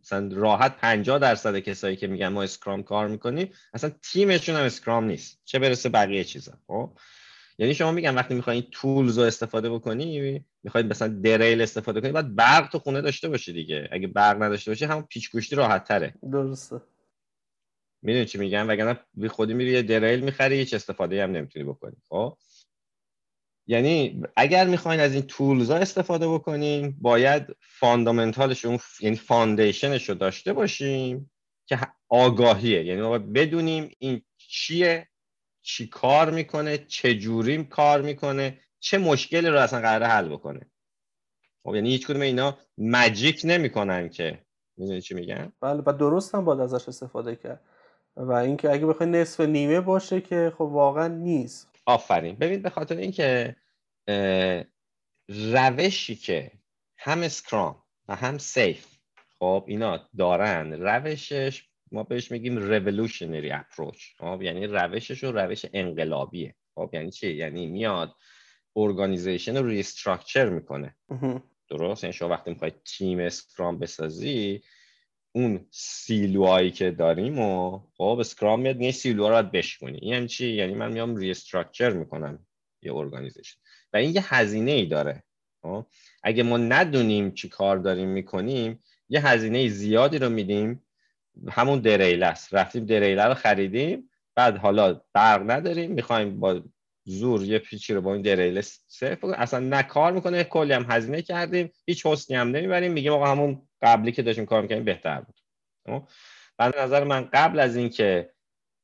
مثلا راحت 50 درصد کسایی که میگن ما Scrum کار می‌کنیم اصلا تیمشون هم Scrum نیست. چه برسه بقیه چیزا خب؟ یعنی شما میگم وقتی می‌خواین این tools رو استفاده بکنی می‌خواید مثلا دریل استفاده کنی باید برق تو خونه داشته باشی دیگه. اگه برق نداشته باشی همون پیچ گوشتی راحت تره درسته. می‌دونی چی میگم؟ وگرنه بی خودی میری یه دریل می‌خری هیچ استفاده هم نمی‌تونی بکنی خب؟ یعنی اگر می‌خواین از این tools ها استفاده بکنیم باید fundamental ش اون یعنی foundation ش رو داشته باشیم که آگاهیه. یعنی ما بدونیم این چیه چی کار می‌کنه چه جوری کار می‌کنه چه مشکلی رو اصلا قراره حل بکنه. خب یعنی هیچ کدوم اینا magic نمی‌کنن که. می‌دونی چی میگن بله و درست هم باید ازش استفاده کرد. و اینکه اگه بخوای نصف نیمه باشه که خب واقعا نیست. آفرین. ببین به خاطر اینکه روشی که هم Scrum و هم SAFe خب اینا دارن روشش ما بهش میگیم revolutionary approach. خب یعنی روشش رو روش انقلابیه. خب یعنی چی؟ یعنی میاد organization رو restructure می‌کنه. درست؟ یعنی شما وقتی می‌خواید تیم Scrum بسازی اون silo هایی که داریم و خب Scrum میاد یه silo ها رو باید بشکنی این یعنی چی؟ یعنی من میام restructure می‌کنم یه organization. و این یه هزینه ای داره. خب اگه ما ندونیم چی کار داریم می‌کنیم یه هزینه زیادی رو میدیم. همون دریله رفتیم دریله رو خریدیم. بعد حالا برق نداریم. می‌خوایم با زور یه پیچی رو با این دریله صرف اصلا نه کار می‌کنه کلی هم هزینه کردیم. هیچ حسنی هم نمی‌بریم. میگیم آقا همون قبلی که داشتیم کار می‌کنیم بهتر بود. خب؟ بعد نظر من قبل از اینکه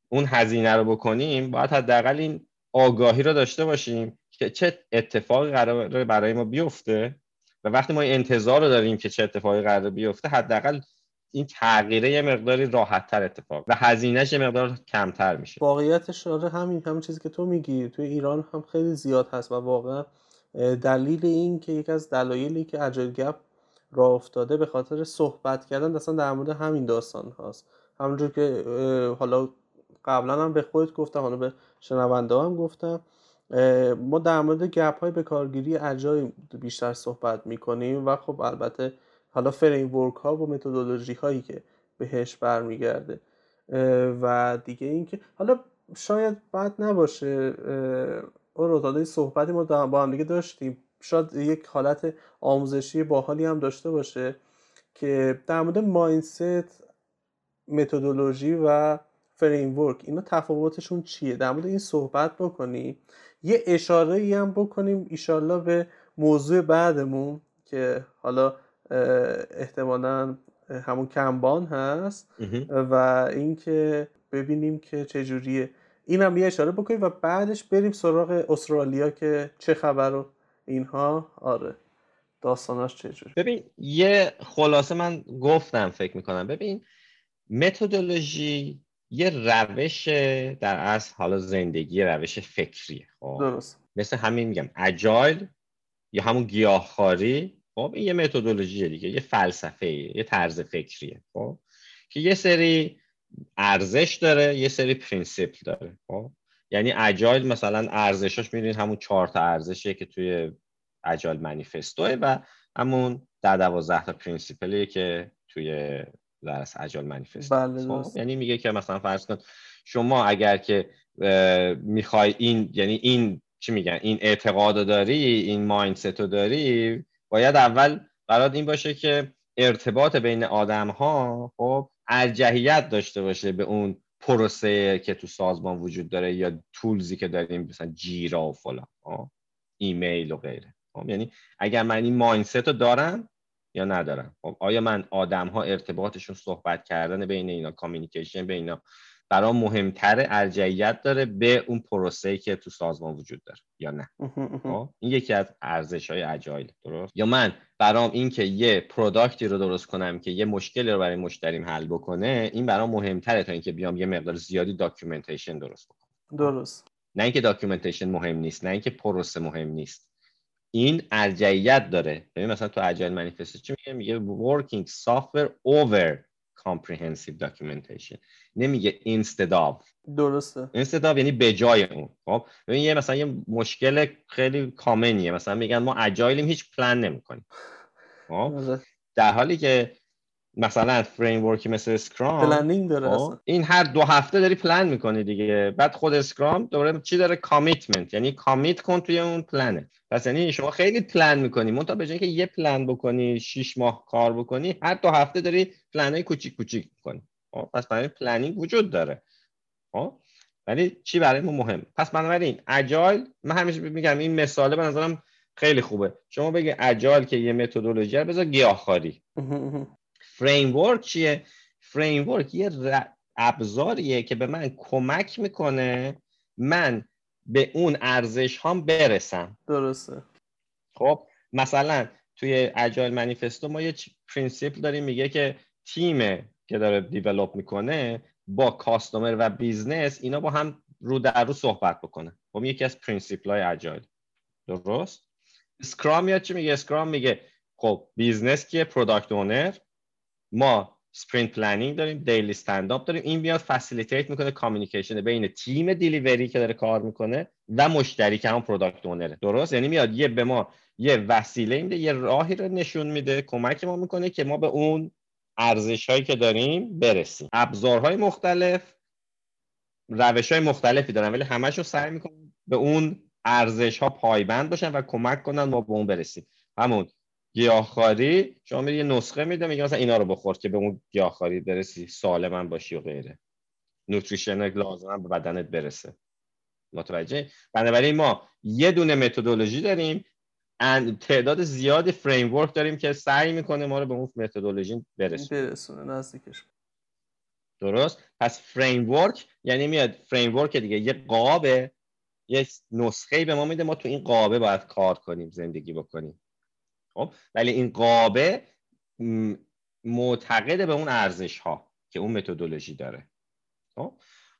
اون هزینه رو بکنیم باید حداقل این آگاهی رو داشته باشیم که چه اتفاقی قراره برای ما بیفته و وقتی ما انتظار رو داریم که چه اتفاقی قراره بیفته حداقل این تغییره یه مقداری راحت تر اتفاق و هزینهش یه مقدار کمتر میشه. واقعیتش آره همین همین چیزی که تو میگی توی ایران هم خیلی زیاد هست و واقعا دلیل این که یکی از دلایلی که اجایل گپ راه افتاده به خاطر صحبت کردن اصلا در مورد همین داستان هاست. همونجور که حالا قبلا هم به خودت گفتم حالا به شنونده هم گفتم ما در مورد گپ های به کارگیری اجای بیشتر صحبت می‌کنیم و خب البته حالا فریم ها و متدولوژی هایی که بهش برمیگرده و دیگه اینکه حالا شاید بد نباشه اون رو صحبتی ما با هم دیگه داشتیم. شاید یک حالت آموزشی باحالی هم داشته باشه که در مورد ماینست متدولوژی و فریم اینا تفاوتشون چیه؟ در مورد این صحبت بکنیم یه اشاره ای هم بکنیم ایشالله به موضوع بعدمون که حالا احتمالا همون کمبان هست. و اینکه ببینیم که چجوریه. اینم یه اشاره بکنیم و بعدش بریم سراغ استرالیا که چه خبر و اینها. آره. داستاناش چجوری ببین یه خلاصه من گفتم فکر می‌کنم. ببین متدولوژی یه روش در اصل حالا زندگی روش فکریه خب؟ درست. مثل همین میگم اجایل یا همون گیاهخواری خب این یه متدولوژیه دیگه یه فلسفه یه طرز فکریه خب؟ که یه سری ارزش داره یه سری principle داره خب؟ یعنی Agile مثلا ارزشاش میرین همون چهار تا ارزشیه که توی Agile Manifesto ه و همون در دوازده تا principle یه که توی درس Agile Manifesto بله خب؟ یعنی میگه که مثلا فرض کن شما اگر که می‌خوای این یعنی این چی میگن این اعتقاد داری این mindset رو داری باید اول برات این باشه که ارتباط بین آدم ها خب ارجحیت داشته باشه به اون پروسه که تو سازمان وجود داره یا tools ی که داریم مثلا Jira و فلان خب؟ ایمیل و غیره خب یعنی اگر من این mindset رو دارم یا ندارم خب آیا من آدم ها ارتباطشون صحبت کردن بین اینا communication بین اینا برام مهمتر ارجحیت داره به اون پروسه که تو سازمان وجود داره یا نه؟ خب؟ این یکی از ارزش های Agile درست؟ یا من برام این که یه product ی رو درست کنم که یه مشکلی رو برای مشتریم حل بکنه این برام مهمتره تا اینکه بیام یه مقدار زیادی documentation درست بکنم. درست. نه اینکه documentation مهم نیست نه اینکه پروسه مهم نیست. این ارجحیت داره. ببین مثلا تو Agile Manifesto چی میگه؟ میگه working software over comprehensive documentation. نمیگه instead of درسته. instead of یعنی به جای اون. خب؟ ببین یه مثلا یه مشکل خیلی common یه مثلا میگن ما Agile یم هیچ پلان نمی‌کنیم. خب؟ آره. در حالی که مثلا framework ی مثل Scrum planning داره خب، اصلا. این هر دو هفته داری پلان می‌کنی دیگه. بعد خود Scrum دوباره چی داره؟ commitment یعنی commit کن توی اون پلنه پس یعنی شما خیلی پلان می‌کنی. منتها به جای که یه پلن بکنی شیش ماه کار بکنی هر دو هفته داری پلن های کوچیک کوچیک می‌کنی. خب پس برای planning وجود داره. خب ولی چی برای ما مهم؟ پس بنابراین agile من همیشه میگم این مثاله به نظرم خیلی خوبه. شما بگی agile که یه متدولوژی بذار گیاهخواری. framework چیه؟ framework یه ابزاریه که به من کمک می‌کنه من به اون ارزش هام برسم. درسته. خب مثلا توی agile manifesto ما یه principle داریم میگه که تیم که داره develop می‌کنه با customer و business اینا با هم رو در رو صحبت بکنه. خب یکی از principle های agile درست؟ Scrum یا چی میگه؟ Scrum میگه خب business که product owner ما sprint planning داریم daily stand داریم. این میاد facilitate می‌کنه communication بین تیم delivery که داره کار می‌کنه و مشتری که هم product owner ه درست؟ یعنی میاد یه به ما یه وسیله میده یه راهی رو نشون میده کمک ما می‌کنه که ما به اون ارزش هایی که داریم برسیم. ابزارهای مختلف روش های مختلفی دارن ولی همشون سعی می‌کنن به اون ارزش ها پایبند باشن و کمک کنن ما به اون برسیم. همون گیاهخواری. شما میری یه نسخه میده میگه مثلا اینا رو بخور که به اون گیاهخواری برسی سالما باشی و غیره. نوتریشن لازم به بدنت برسه. متوجه بنابراین ما یه دونه متدولوژی داریم تعداد زیادی فریم ورک داریم که سعی می‌کنه ما رو به اون متدولوژی برسونه. برسونه نزدیکش. درست؟ پس فریم ورک یعنی میاد فریم ورک دیگه یه قابه یه نسخه به ما میده ما تو این قابه باید کار کنیم زندگی بکنیم. خب؟ ولی این قابه معتقد به اون ارزش ها که اون متدولوژی داره. خب؟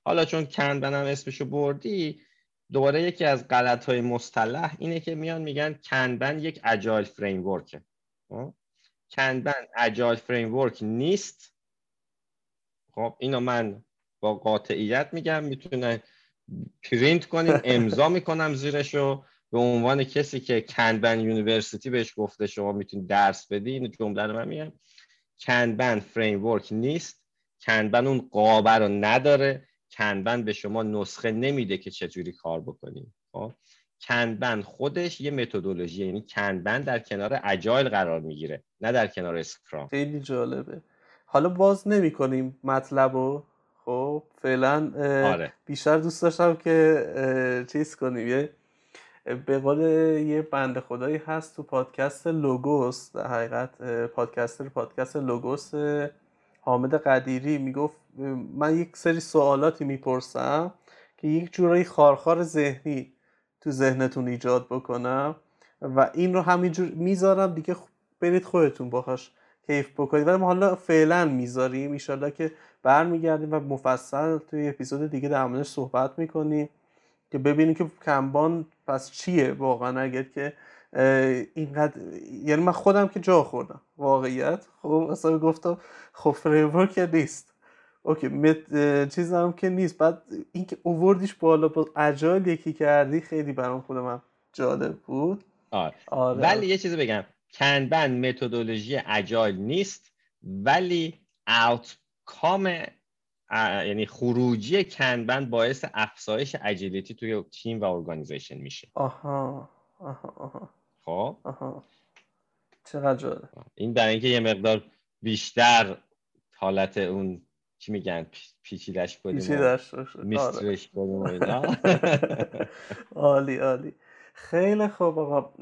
حالا چون Kanban هم اسمشو بردی دوباره یکی از غلط های مصطلح اینه که میان میگن Kanban یک agile framework ه خب؟ Kanban agile framework نیست. خب؟ اینو من با قاطعیت میگم می‌تونه پرینت کنیم امضا می‌کنم زیرشو. به عنوان کسی که Kanban University بهش گفته شما می‌تونید درس بدی این جمله رو من میگم. کنبن فریم ورک نیست. کنبن اون قابه رو نداره. کنبن به شما نسخه نمیده که چجوری کار بکنیم خب؟ کنبن خودش یه متدولوژی یعنی کنبن در کنار اجایل قرار می‌گیره نه در کنار اسکرام خیلی جالبه. حالا باز نمی کنیم مطلب رو خب فعلا آره. بیشتر دوست داشتم که چیز کنیم. یه به قول یه بند خدایی هست تو پادکست لوگوس در حقیقت پادکستر پادکست لوگوس حامد قدیری می‌گفت من یک سری سوالاتی می‌پرسم که یک جورایی خارخار ذهنی تو ذهنتون ایجاد بکنم و این رو همینجور می‌ذارم دیگه برید خودتون باهاش کیف بکنید. ولی ما حالا فعلا می‌ذاریم. ایشالله که برمیگردیم و مفصل توی اپیزود دیگه در موردش صحبت می‌کنیم. که ببینیم که کمبان پس چیه واقعا اگر که اینقدر یعنی من خودم که جا خوردم واقعیت. خب اصلا گفتم خب framework نیست. okay مت چیزم که نیست. بعد اینکه آوردیش بالا با agile یکی کردی خیلی برام خودم جالب بود. آره. آره. ولی یه چیزی بگم. Kanban methodology agile نیست ولی come یعنی خروجی Kanban باعث افزایش agility توی تیم و organization میشه. آها آها آها. خب؟ آها. چقدر این برای اینکه یه مقدار بیشتر حالت اون چی میگن پیچیدش کنیم پیچیدش میسترش کنیم عالی عالی. خیلی خوب آقا.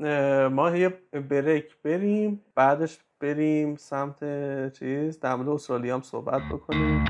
ما یه بریک بریم بعدش بریم سمت چیز در مورد استرالیا هم صحبت بکنیم.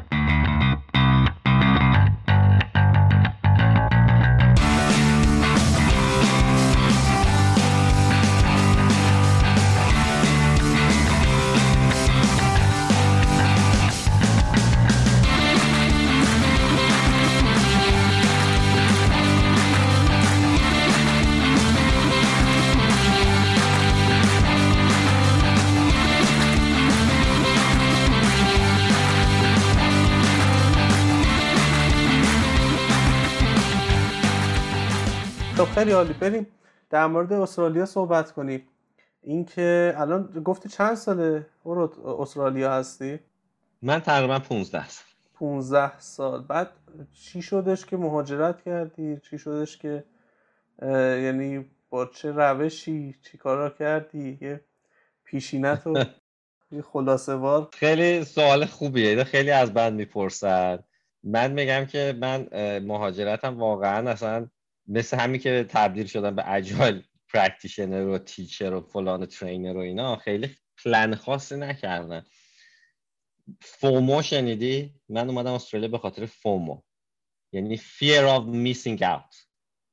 خیلی عالی. بریم در مورد استرالیا صحبت کنیم. اینکه الان گفتی چند ساله استرالیا هستی؟ من تقریبا 15 سال. 15 سال. بعد چی شدش که مهاجرت کردی؟ چی شدش که یعنی با چه روشی؟ چی کارا کردی؟ یه پیشینت و یه خلاصه وار. خیلی سوال خوبیه. خیلی از بند می‌پرسن. من میگم که من مهاجرتم واقعا اصلا مثل همین که تبدیل شدن به agile practitioner و teacher و فلان و trainer و اینا خیلی پلن خاصی نکردم. FOMO شنیدی؟ من اومدم استرالیا به خاطر FOMO. یعنی fear of missing out.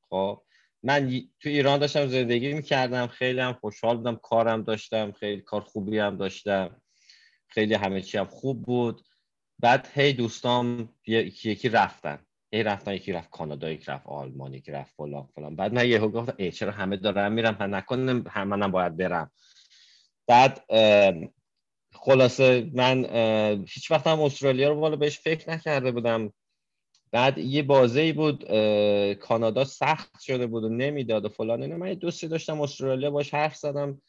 خب من تو ایران داشتم زندگی می‌کردم خیلی هم خوشحال بودم کارم داشتم خیلی کار خوبی هم داشتم. خیلی همه چی هم خوب بود. بعد هی دوستام یکی یکی رفتن. ای رفتن یکی رفت کانادا یکی رفت آلمان یکی رفت فلان فلان. بعد من یهو گفتم ای چرا همه دارم میرم من نکنم همه باید برم. بعد خلاصه من هیچ وقت هم استرالیا رو والا بهش فکر نکرده بودم. بعد یه بازه بود کانادا سخت شده بود و نمی‌داد و فلان. اینه من یه دوستی داشتم استرالیا باش حرف زدم.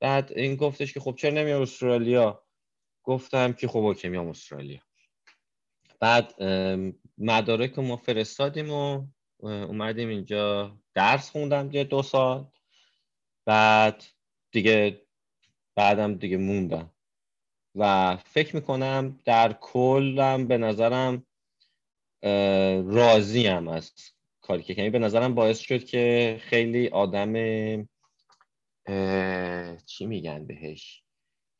بعد این گفتش که خب چرا نمیام استرالیا؟ گفتم که خب اوکی میام استرالیا. بعد مدارک ما فرستادیم و اومدیم اینجا درس خوندم یه دو سال بعد دیگه بعدم دیگه موندم و فکر می‌کنم در کلم به نظرم راضیم از کاری که یعنی به نظرم باعث شد که خیلی آدم چی میگن بهش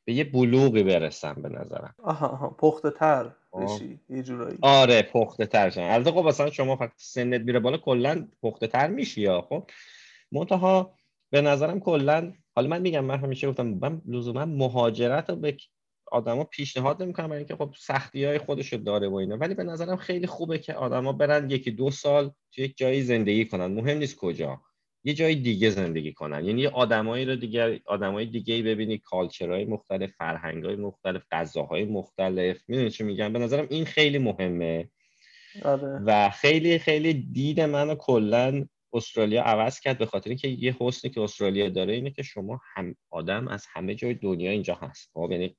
به یه بلوغی برسم به نظرم آها, آها. پخته تر. بشی یه جورایی. آره پخته تر شن البته خب مثلا شما فقط سنت میره بالا کلا پخته تر میشی یا خب منتها به نظرم کلا حالا من میگم من همیشه گفتم من لزوما مهاجرت رو به آدما پیشنهاد نمی‌کنم برای اینکه خب سختی های خودشو داره و اینا. ولی به نظرم خیلی خوبه که آدما برن یکی دو سال تو یک جایی زندگی کنن. مهم نیست کجا. یه جای دیگه زندگی کنن. یعنی آدمایی رو دیگه آدمای دیگه ای ببینی کالچرهای مختلف فرهنگای مختلف غذاهای مختلف. می‌دونی چی میگم؟ به نظرم این خیلی مهمه. آره. و خیلی خیلی دید منو کلا استرالیا عوض کرد به خاطر اینکه یه حسنی که استرالیا داره اینه که شما هم آدم از همه جای دنیا اینجا هست. خب یعنی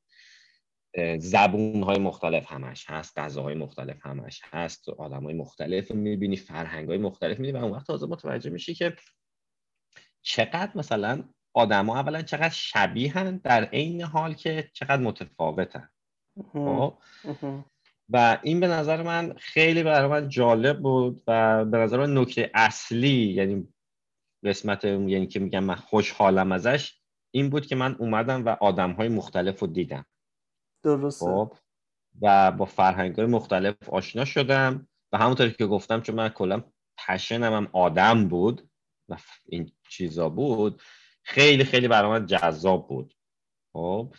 زبون های مختلف همش هست غذاهای مختلف همش هست آدم های مختلف می‌بینی فرهنگ های مختلف می‌بینی و اون وقت تازه متوجه میشی که چقدر مثلا آدما اولا چقدر شبیهن در عین حال که چقدر متفاوتن. خب؟ و این به نظر من خیلی برای من جالب بود و به نظر من نکته اصلی یعنی قسمت یعنی که میگم من خوشحالم ازش این بود که من اومدم و آدم های مختلف رو دیدم. درسته. خب؟ و با فرهنگ های مختلف آشنا شدم و همونطوری که گفتم چون من کلا پشنم هم آدم بود و این چیزا بود. خیلی خیلی برای جذاب بود. خب.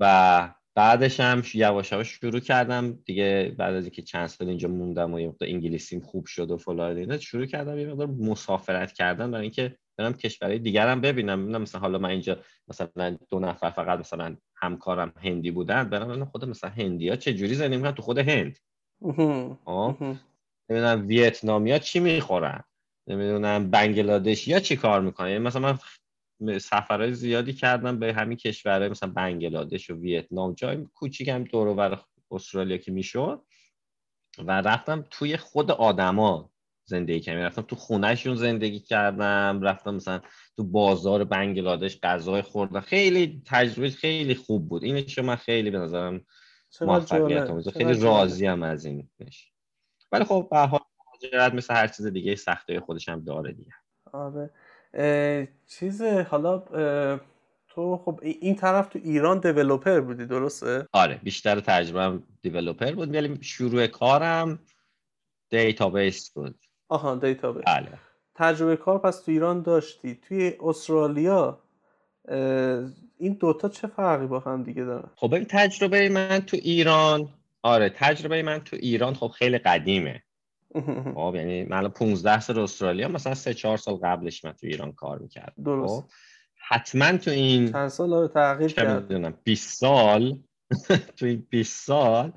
و بعدش هم یواش یواش شروع کردم. دیگه بعد از اینکه چند سال اینجا موندم و یه مقدار انگلیسیم خوب شد و فلان اینا شروع کردم یه مقدار مسافرت کردن برای اینکه برم کشورهای دیگرم ببینم. ببینم مثلا حالا من اینجا مثلا دو نفر فقط مثلا همکارم هندی بودن برم ببینم خود مثلا هندیا چه جوری زندگی می‌کنن؟ تو خود هند. نمی‌دونم ویتنامیا چی می‌خورن؟ نمی‌دونم بنگلادش یا چی کار می‌کنن یعنی مثلا من سفرهای زیادی کردم به همین کشورهای مثلا بنگلادش و ویتنام جای کوچیک هم دور و استرالیا که می‌شد. و رفتم توی خود آدما زندگی کردم. رفتم تو خونهشون زندگی کردم رفتم مثلا تو بازار بنگلادش غذای خوردم. خیلی تجربه خیلی خوب بود. اینش من خیلی به نظرم موفقیت خیلی راضیم از اینش ولی خب به هر حال مهاجرت مثل هر چیز دیگه سخته خودش هم داره دیگه. آره. چیز حالا تو خب این طرف تو ایران developer بودی درسته؟ آره بیشتر تجربه هم developer بود ولی شروع کارم database بود. آها database. بله. تجربه کار پس تو ایران داشتی. توی استرالیا این دوتا چه فرقی با هم دیگه دارن؟ خب این تجربه من تو ایران آره تجربه من تو ایران خب خیلی قدیمه. خب یعنی من 15 سال استرالیا مثلا 3 4 سال قبلش من تو ایران کار می‌کردم. درست. خب حتما تو این چند سال رو تغییر کرد. 20 سال تو این 20 سال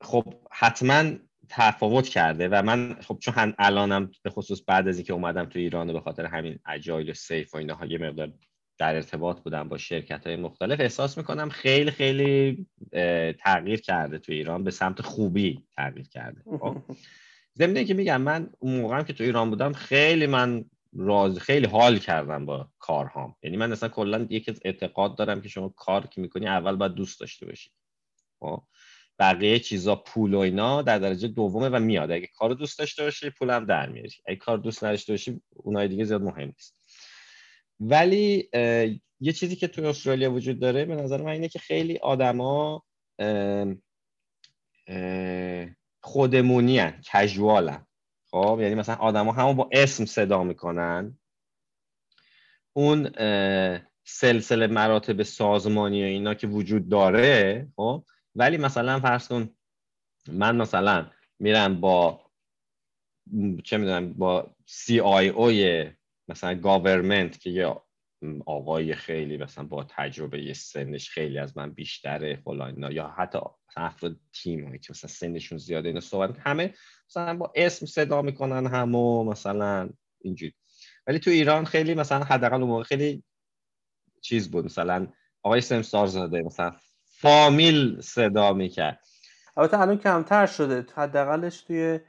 خب حتما تفاوت کرده و من خب چون الانم به خصوص بعد از اینکه اومدم تو ایران به خاطر همین اجایل و سیف و اینها یه مقدار در ارتباط بودم با شرکت های مختلف احساس می‌کنم خیلی خیلی تغییر کرده تو ایران به سمت خوبی تغییر کرده. خب؟ ضمن که میگم من اون موقع که تو ایران بودم خیلی من راز خیلی حال کردم با کارهام. یعنی من اصلا کلا یک اعتقاد دارم که شما کار که می‌کنی اول باید دوست داشته باشی. خب؟ بقیه چیزا پول و اینا در درجه دومه و میاد. اگه کار دوست داشته باشی پولم در میاری. اگه کار دوست نداشته باشی اونای دیگه زیاد مهم نیست. ولی یه چیزی که توی استرالیا وجود داره به نظر من اینه که خیلی آدما خودمونی هن کجوال خب یعنی مثلا آدما همون با اسم صدا می‌کنن. اون سلسله مراتب سازمانی و اینا که وجود داره خب ولی مثلا فرض کن من مثلا میرم با چه می‌دونم با CIO ی مثلا government که یه آقای خیلی مثلا با تجربه سنش خیلی از من بیشتره فلان یا حتی افراد تیم هایی که مثلا سنشون زیاده اینا صحبت همه مثلا با اسم صدا می‌کنن همو مثلا اینجوری. ولی تو ایران خیلی مثلا حداقل اون موقع خیلی چیز بود مثلا آقای سمسارزاده مثلا فامیل صدا می‌کرد. البته الان کمتر شده حداقلش توی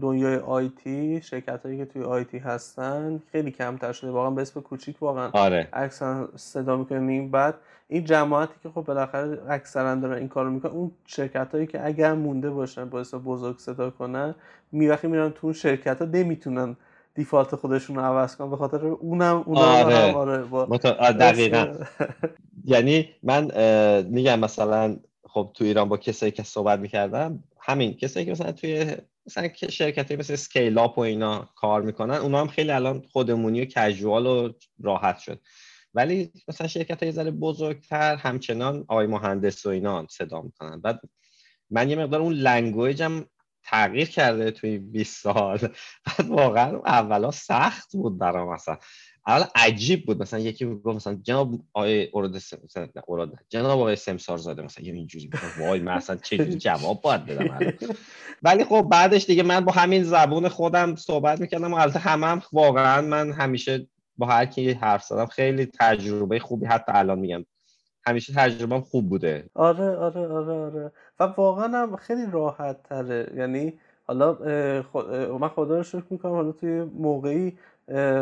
دنیای آیتی شرکت هایی که توی آیتی هستن خیلی کمتر شده واقعا به اسم کوچیک واقعا آره. اکثرا صدا می‌کنیم بعد این جماعتی که خب بالاخره اکثرا دارن این کارو می‌کنن اون شرکت هایی که اگر مونده باشن باعث بزرگ صدا کنن میوقتی میرن تو اون شرکت ها نمی‌تونن دیفالت خودشون رو عوض کنن به خاطر اونم اونم آره. آره با دقیقا یعنی من میگم مثلا خب تو ایران با کسایی که صحبت می‌کردم همین کسایی که مثلا توی مثلا که شرکت مثل scale up و اینا کار می‌کنن اونا هم خیلی الان خودمونی و casual و راحت شد. ولی مثلا شرکت های ذره بزرگتر همچنان آقای مهندس و اینا صدا می‌کنن. بعد من یه مقدار اون language م تغییر کرده توی 20 سال. بعد واقعا اولا سخت بود برام مثلا اول عجیب بود مثلا یکی گفت مثلا جناب آقای اوراد مثلا اوراد جناب آقای سمسار زاده مثلا یه اینجوری وای من اصلا چه جواب باید بدم ولی خب بعدش دیگه من با همین زبون خودم صحبت می‌کردم و البته همه هم واقعا من همیشه با هر کی حرف زدم خیلی تجربه خوبی حتی الان میگم همیشه تجربه خوب بوده. آره آره آره آره. و واقعا هم خیلی راحت تره یعنی حالا من خدا رو شکر می‌کنم حالا توی موقعی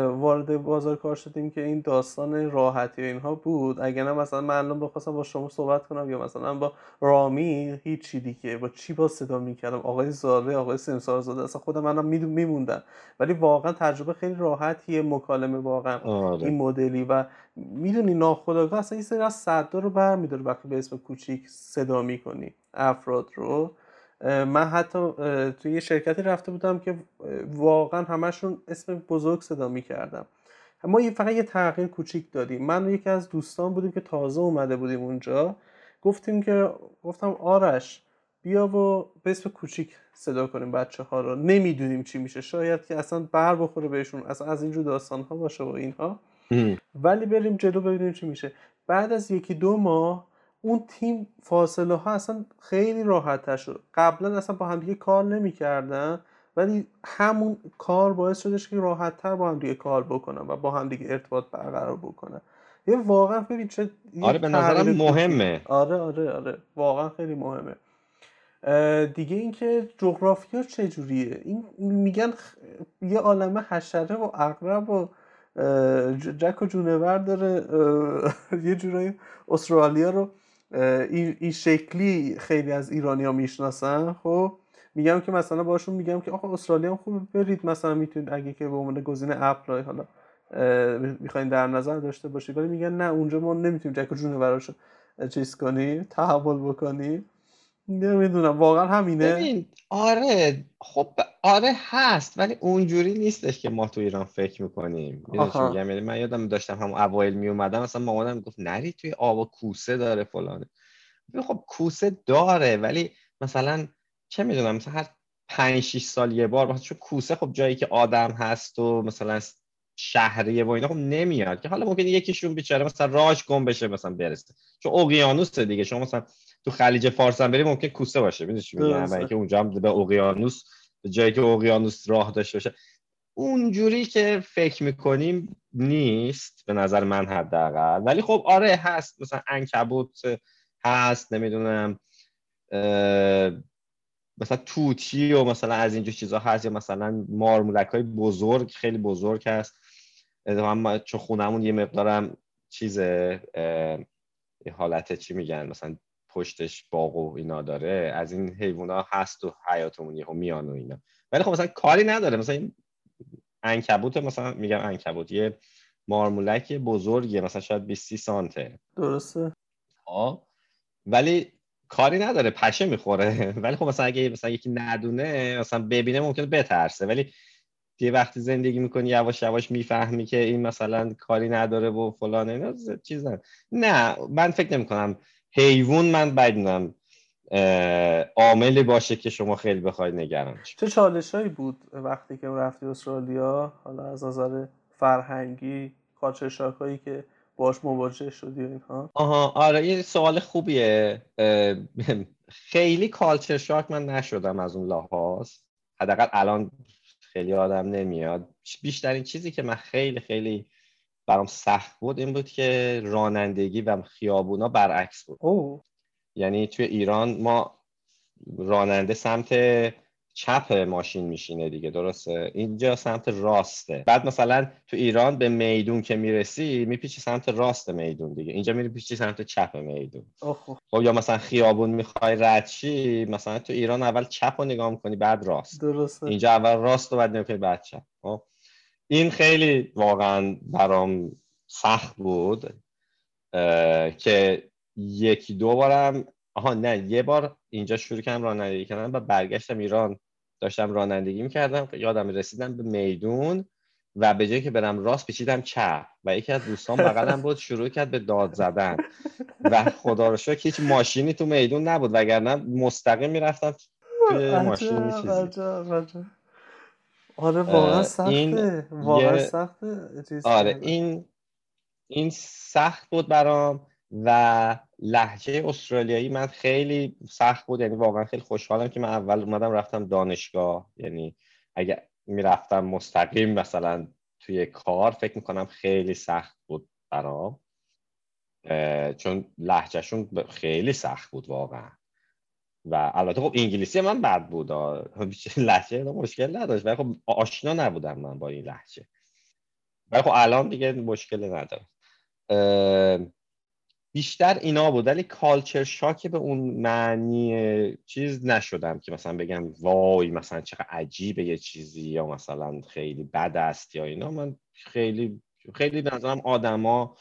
وارد بازار کار شدیم که این داستان راحتی و اینها بود. اگر نه مثلا من الان بخواستم با شما صحبت کنم یا مثلا با رامی هیچی دیگه با چی با صدا می‌کردم؟ آقای زاره آقای سمسار زاده اصلا خودم منم میموندم. ولی واقعا تجربه خیلی راحتیه مکالمه واقعا. آره. این مدلی و می‌دونی ناخداگاه اصلا این سری از صدا رو برمیداره وقتی به اسم کوچیک صدا می‌کنی. افراد رو. من حتی توی یه شرکتی رفته بودم که واقعا همشون اسم بزرگ صدا می‌کردم. ما فقط یه تغییر کوچیک دادیم. من و یکی از دوستان بودیم که تازه اومده بودیم اونجا. گفتیم که گفتم آرش بیا و به اسم کوچیک صدا کنیم بچه ها رو. نمی‌دونیم چی میشه. شاید که اصلا بر بخوره بهشون. اصلا از اینجور داستان ها باشه و اینها. ولی بریم جلو ببینیم چی میشه. بعد از یکی دو ماه اون تیم فاصله ها اصلا خیلی راحت شد. قبلا اصلا با هم دیگه کار نمی‌کردن ولی همون کار باعث شدش که راحت تر با هم دیگه کار بکنن و با هم دیگه ارتباط برقرار بکنن. یه واقعا ببین چه آره به نظرم مهمه. آره آره آره. واقعا خیلی مهمه. دیگه اینکه جغرافیا چجوریه؟ این میگن یه عالمه حشره و اقرب و جک و جونور داره یه جورایی استرالیا رو این شکلی خیلی از ایرانیا می‌شناسن خب؟ میگم که مثلا باشون میگم که آقا استرالیا هم خوبه برید. مثلا می‌تونید اگه که به عنوان گزینه اپلای حالا می‌خواین در نظر داشته باشید. ولی میگن نه اونجا ما نمی‌تونیم جک جون براش چیز کنی تحول بکنی نمی‌دونم واقعا همینه. ببین آره خب آره هست ولی اونجوری نیستش که ما تو ایران فکر می‌کنیم. یعنی من یادم داشتم هم اوایل میومدم مثلا مامانم می‌گفت نری توی آب کوسه داره فلانه. خب کوسه داره ولی مثلا چه می‌دونم مثلا هر پنج 6 سال یه بار مثلا چون کوسه خب جایی که آدم هست و مثلا شهریه و اینا خب نمیاد. که حالا ممکنه یکیشون بیچاره مثلا راش گم بشه مثلا برسه. چون اقیانوس دیگه شما مثلا تو خلیج فارس هم بری ممکن کوسه باشه. می‌دونی چی میگم؟ که اونجا هم به اقیانوس به جایی که اقیانوس راه داشته باشه. اونجوری که فکر می‌کنیم نیست به نظر من حداقل. ولی خب آره هست. مثلا انکبوت هست نمی‌دونم مثلا توتی و مثلا از اینجور چیزا هست یا مثلا مارمولک های بزرگ خیلی بزرگ هست. هم چون خونمون یه مقدارم چیز حالت چی میگن؟ مثلا پشتش باغ و اینا داره از این حیوونا هست و حیاتمون یهو میان و اینا. ولی خب مثلا کاری نداره. مثلا این انکبوت مثلا میگم انکبوت یه مارمولک بزرگیه مثلا شاید 20 سانته. درسته. ها ولی کاری نداره پشه می‌خوره. ولی خب مثلا اگه مثلا یکی ندونه مثلا ببینه ممکنه بترسه. ولی یه وقتی زندگی می‌کنی یواش یواش می‌فهمی که این مثلا کاری نداره و فلان اینا چیز نه من فکر نمی کنم حیوان من بدونم عاملی باشه که شما خیلی بخواید نگران چه چالش هایی بود وقتی که رفتی استرالیا؟ حالا از نظر فرهنگی کالچر هایی که باش مواجه شدی اینها؟ آها آره یه سوال خوبیه. خیلی کالچر شاک من نشدم از اون لحاظ. حداقل الان خیلی آدم نمیاد. بیشترین چیزی که من خیلی خیلی برام سخت بود این بود که رانندگی و خیابونا برعکس بود. اوه. یعنی توی ایران ما راننده سمت چپ ماشین میشینه دیگه درسته؟ اینجا سمت راسته. بعد مثلا تو ایران به میدون که می‌رسی میپیچی سمت راست میدون دیگه. اینجا میری پیچی سمت چپ میدون. خب یا مثلا خیابون می‌خوای ردشی مثلا تو ایران اول چپ رو نگاه می‌کنی بعد راست. درسته. اینجا اول راست و بعد نگاه بعد چپ. خب؟ این خیلی واقعا برام سخت بود که یکی دو بارم آها نه یه بار اینجا شروع کردم رانندگی کردم و برگشتم ایران. داشتم رانندگی می‌کردم یادم رسیدم به میدون و به جایی که برم راست پیچیدم چپ و یکی از دوستان بغلم بود شروع کرد به داد زدن. و خدا رو شکر هیچ ماشینی تو میدون نبود وگرنه مستقیم می‌رفتم توی ماشین آره واقعا سخته. واقعا سخته آره این این سخت بود برام و لحجه استرالیایی من خیلی سخت بود. یعنی واقعا خیلی خوشحالم که من اول اومدم رفتم دانشگاه. یعنی اگه می‌رفتم مستقیم مثلا توی کار فکر می‌کنم خیلی سخت بود برام. چون لحجهشون خیلی سخت بود واقعا. و البته خب انگلیسی من بد بود. لحجه مشکل نداشت. ولی خب آشنا نبودم من با این لحجه. ولی خب الان دیگه مشکل نداره بیشتر اینا بود. ولی کالچر شاک به اون معنی چیز نشدم که مثلا بگم وای مثلا چقدر عجیبه یه چیزی یا مثلا خیلی بد است یا اینا. من خیلی خیلی به نظرم آدما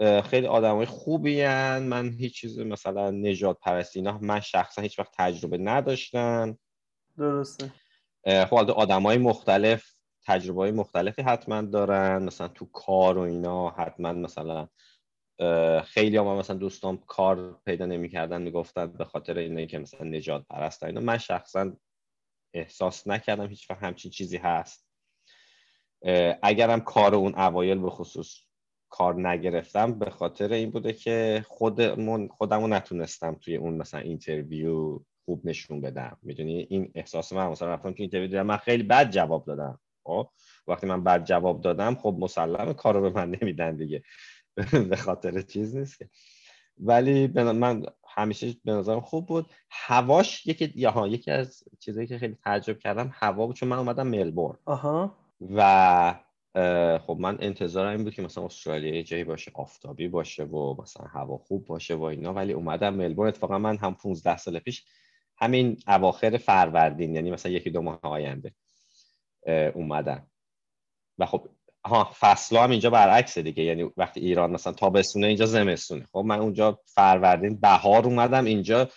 خیلی آدمای خوبی هن. من هیچ چیز مثلا نجات پرستی اینا من شخصا هیچ وقت تجربه نداشتم. درسته. خب آدمای مختلف تجربه های مختلفی حتما دارن. مثلا تو کار و اینا حتما مثلا خیلی هم مثلا دوستان کار پیدا نمی‌کردن می‌گفتن به خاطر اینه که مثلا نژادپرستن اینا. من شخصا احساس نکردم هیچ وقت همچین چیزی هست. اگرم کار اون اوایل به خصوص کار نگرفتم به خاطر این بوده که خودمون خودمو نتونستم توی اون مثلا interview خوب نشون بدم. می‌دونی؟ این احساس من مثلا رفتم توی interview من خیلی بد جواب دادم خب؟ وقتی من بد جواب دادم خب مسلم کار رو به من نمیدن دیگه. به خاطر چیز نیست که. ولی من همیشه به نظرم خوب بود. هواش یکی یا یکی از چیزایی که خیلی تعجب کردم هوا بود چون من اومدم ملبورن. آها. و خب من انتظارم این بود که مثلا استرالیا یه جایی باشه آفتابی باشه و مثلا هوا خوب باشه و اینا. ولی اومدم ملبورن اتفاقا من هم 15 سال پیش همین اواخر فروردین یعنی مثلا یکی دو ماه آینده اومدم. و خب ها فصل هم اینجا برعکسه دیگه. یعنی وقتی ایران مثلا تابستونه اینجا زمستونه. خب من اونجا فروردین بهار اومدم اینجا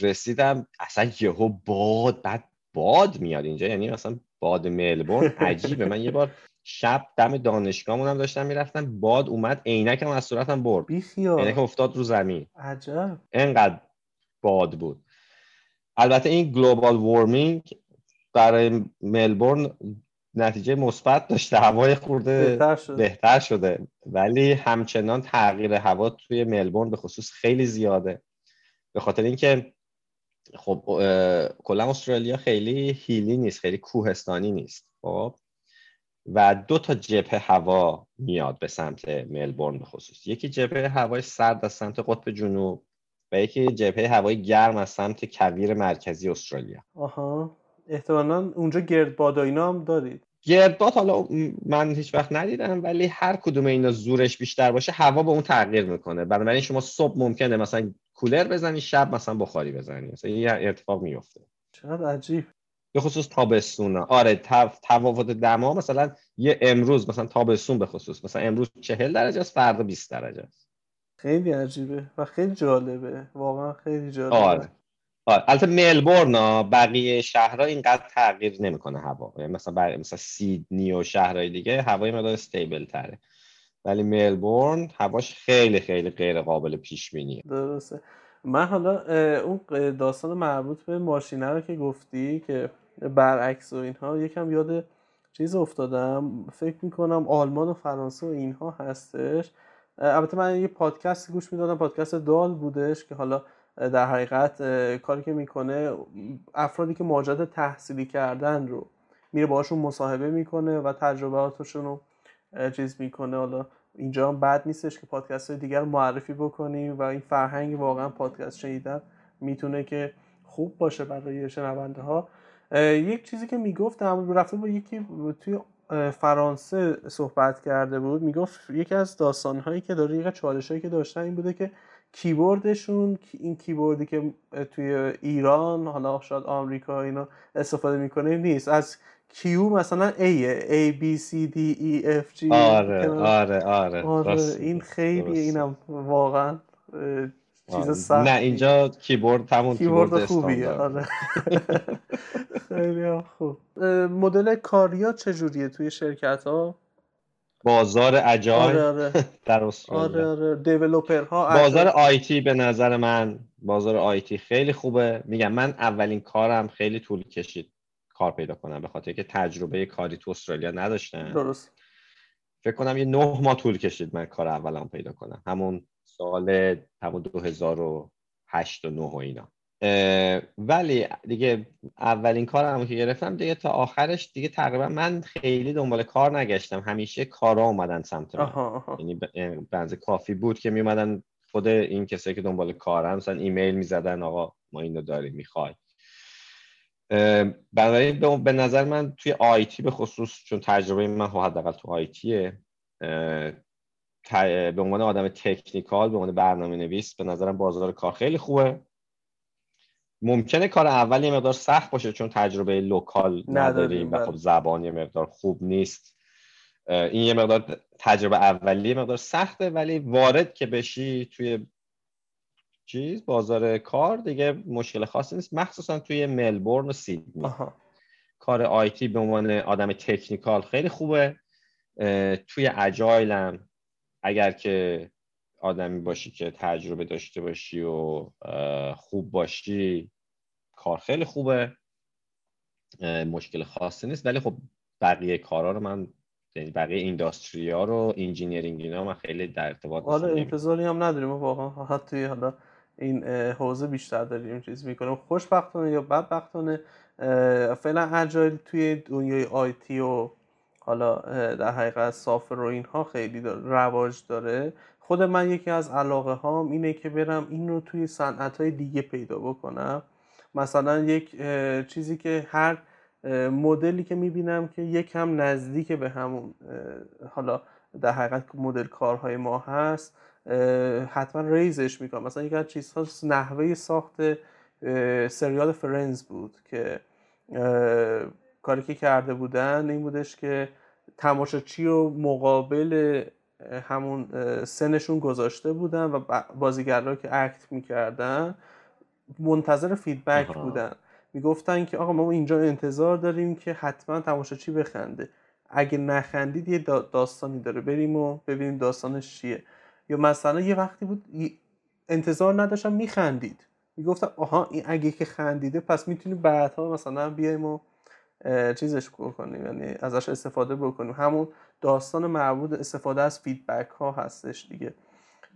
رسیدم اصلا یهو باد بعد باد میاد اینجا. یعنی مثلا باد ملبورن عجیبه. من یه بار شب دم دانشگاهمونم داشتم می‌رفتم باد اومد عینکم از صورتم برد. عینکم افتاد رو زمین. عجب. انقدر باد بود. البته این گلوبال وارمینگ برای ملبورن نتیجه مثبت داشته. هوای خورده بهتر شده. بهتر شده. ولی همچنان تغییر هوا توی ملبورن به خصوص خیلی زیاده. به خاطر اینکه خب کلا استرالیا خیلی هیلی نیست خیلی کوهستانی نیست. خب و دو تا جبهه هوا میاد به سمت ملبورن به خصوص. یکی جبهه هوای سرد از سمت قطب جنوب و یکی جبهه هوای گرم از سمت کویر مرکزی استرالیا. آها. احتمالا اونجا گردباد اینا هم دارید. گردباد حالا من هیچ وقت ندیدم ولی هر کدوم اینا زورش بیشتر باشه هوا به اون تغییر می‌کنه. بنابراین شما صبح ممکنه مثلا کولر بزنی شب مثلا بخاری بزنی. مثلا یه اتفاق میفته چقدر عجیب. به خصوص تابستون. آره تفاوت دما مثلا یه امروز مثلا تابستون به خصوص. مثلا امروز چهل درجه است فردا 20 درجه است. خیلی عجیبه و خیلی جالبه. واقعا خیلی جالبه. آره. آره. البته ملبورن بقیه شهرها اینقدر تغییر نمی‌کنه هوا. یعنی مثلا بر... مثلا سیدنی و شهرهای دیگه هوای مقدار استیبل تره. ولی ملبورن هواش خیلی خیلی غیر قابل پیش بینیه درسته. من حالا اون داستان مربوط به ماشینه رو که گفتی که برعکس و اینها یکم یاد چیز افتادم. فکر می‌کنم آلمان و فرانسه و اینها هستش. البته من یه پادکست گوش می‌دادم پادکست دال بودش که حالا در حقیقت کاری که می‌کنه افرادی که ماجرات تحصیلی کردن رو میره باشون مصاحبه می‌کنه و تجربهاتشون رو چیز می‌کنه. حالا اینجا هم بد نیستش که پادکست های دیگر معرفی بکنیم و این فرهنگ واقعا پادکست شنیدن می‌تونه که خوب باشه برای شنونده ها. یک چیزی که می‌گفت رفته با یکی توی فرانسه صحبت کرده بود. می‌گفت یکی از داستانهایی که داره یک چالشهایی که داشتن این بوده که کیبوردشون این کیبوردی که توی ایران حالا شاید آمریکا اینا استفاده می‌کنه نیست. از کیو مثلا A A B C D E F G آره آره آره, آره این خیلی اینم واقعا چیز سخت. نه اینجا کیبورد همون کیبورد, خوبیه آره. خیلی خوب. مدل کاریا چجوریه توی شرکت ها بازار اجای آره آره. در استرالیا. آره آره. ها بازار آیتی به نظر من بازار آیتی خیلی خوبه. میگم من اولین کارم خیلی طول کشید کار پیدا کنم به خاطر که تجربه کاری تو استرالیا نداشتم. درست. فکر کنم یه نه ماه طول کشید من کار اولم پیدا کنم. همون سال همون 2008 و 9 و اینا. ولی دیگه اولین کارم که گرفتم دیگه تا آخرش دیگه تقریبا من خیلی دنبال کار نگشتم. همیشه کارا اومدن سمت من. یعنی بنز کافی بود که میومدن خود این کسایی که دنبال کارن مثلا ایمیل می‌زدن آقا ما اینو داریم می‌خوای. بنابراین به نظر من توی IT به خصوص چون تجربه من خب حداقل تو IT ه به عنوان آدم technical به عنوان برنامه نویس به نظرم بازار کار خیلی خوبه. ممکنه کار اول یه مقدار سخت باشه چون تجربه local نداریم و خب بله. زبان یه مقدار خوب نیست. این یه مقدار تجربه اولی یه مقدار سخته ولی وارد که بشی توی چیز بازار کار دیگه مشکل خاصی نیست مخصوصا توی ملبورن و سیدنی. کار IT به عنوان آدم technical خیلی خوبه. توی agile م اگر که آدمی باشی که تجربه داشته باشی و خوب باشی کار خیلی خوبه مشکل خاصی نیست. ولی خب بقیه کارا رو من یعنی بقیه industry ها رو engineering اینا من خیلی در ارتباط حالا انتظاری هم نداریم. واقعا حتی حالا این حوزه بیشتر داریم چیز می‌کنیم. خوشبختانه یا بدبختانه فعلا اجایل توی دنیای آیتی و حالا در حقیقت سافر و اینها خیلی رواج داره. خود من یکی از علاقه هام اینه که برم این رو توی صنعت های دیگه پیدا بکنم. مثلا یک چیزی که هر مدلی که می‌بینم که یکم نزدیک به همون حالا در حقیقت مدل کارهای ما هست حتما ریزش می‌کنم. مثلا یک از چیزها نحوه ساخت سریال فرنز بود که کاری که کرده بودن این بودش که تماشاچی و مقابل همون سنشون گذاشته بودن و بازیگرها که اکت می‌کردن منتظر فیدبک بودن. می‌گفتن که آقا ما اینجا انتظار داریم که حتما تماشاچی بخنده. اگه نخندید یه داستانی داره بریم و ببینیم داستانش چیه. یا مثلا یه وقتی بود انتظار نداشتم میخندید. می‌گفتم آها این اگه که خندیده پس می‌تونیم بعدها مثلا بیایم و چیزش بکنیم یعنی ازش استفاده بکنیم. همون داستان مربوط استفاده از فیدبک ها هستش دیگه.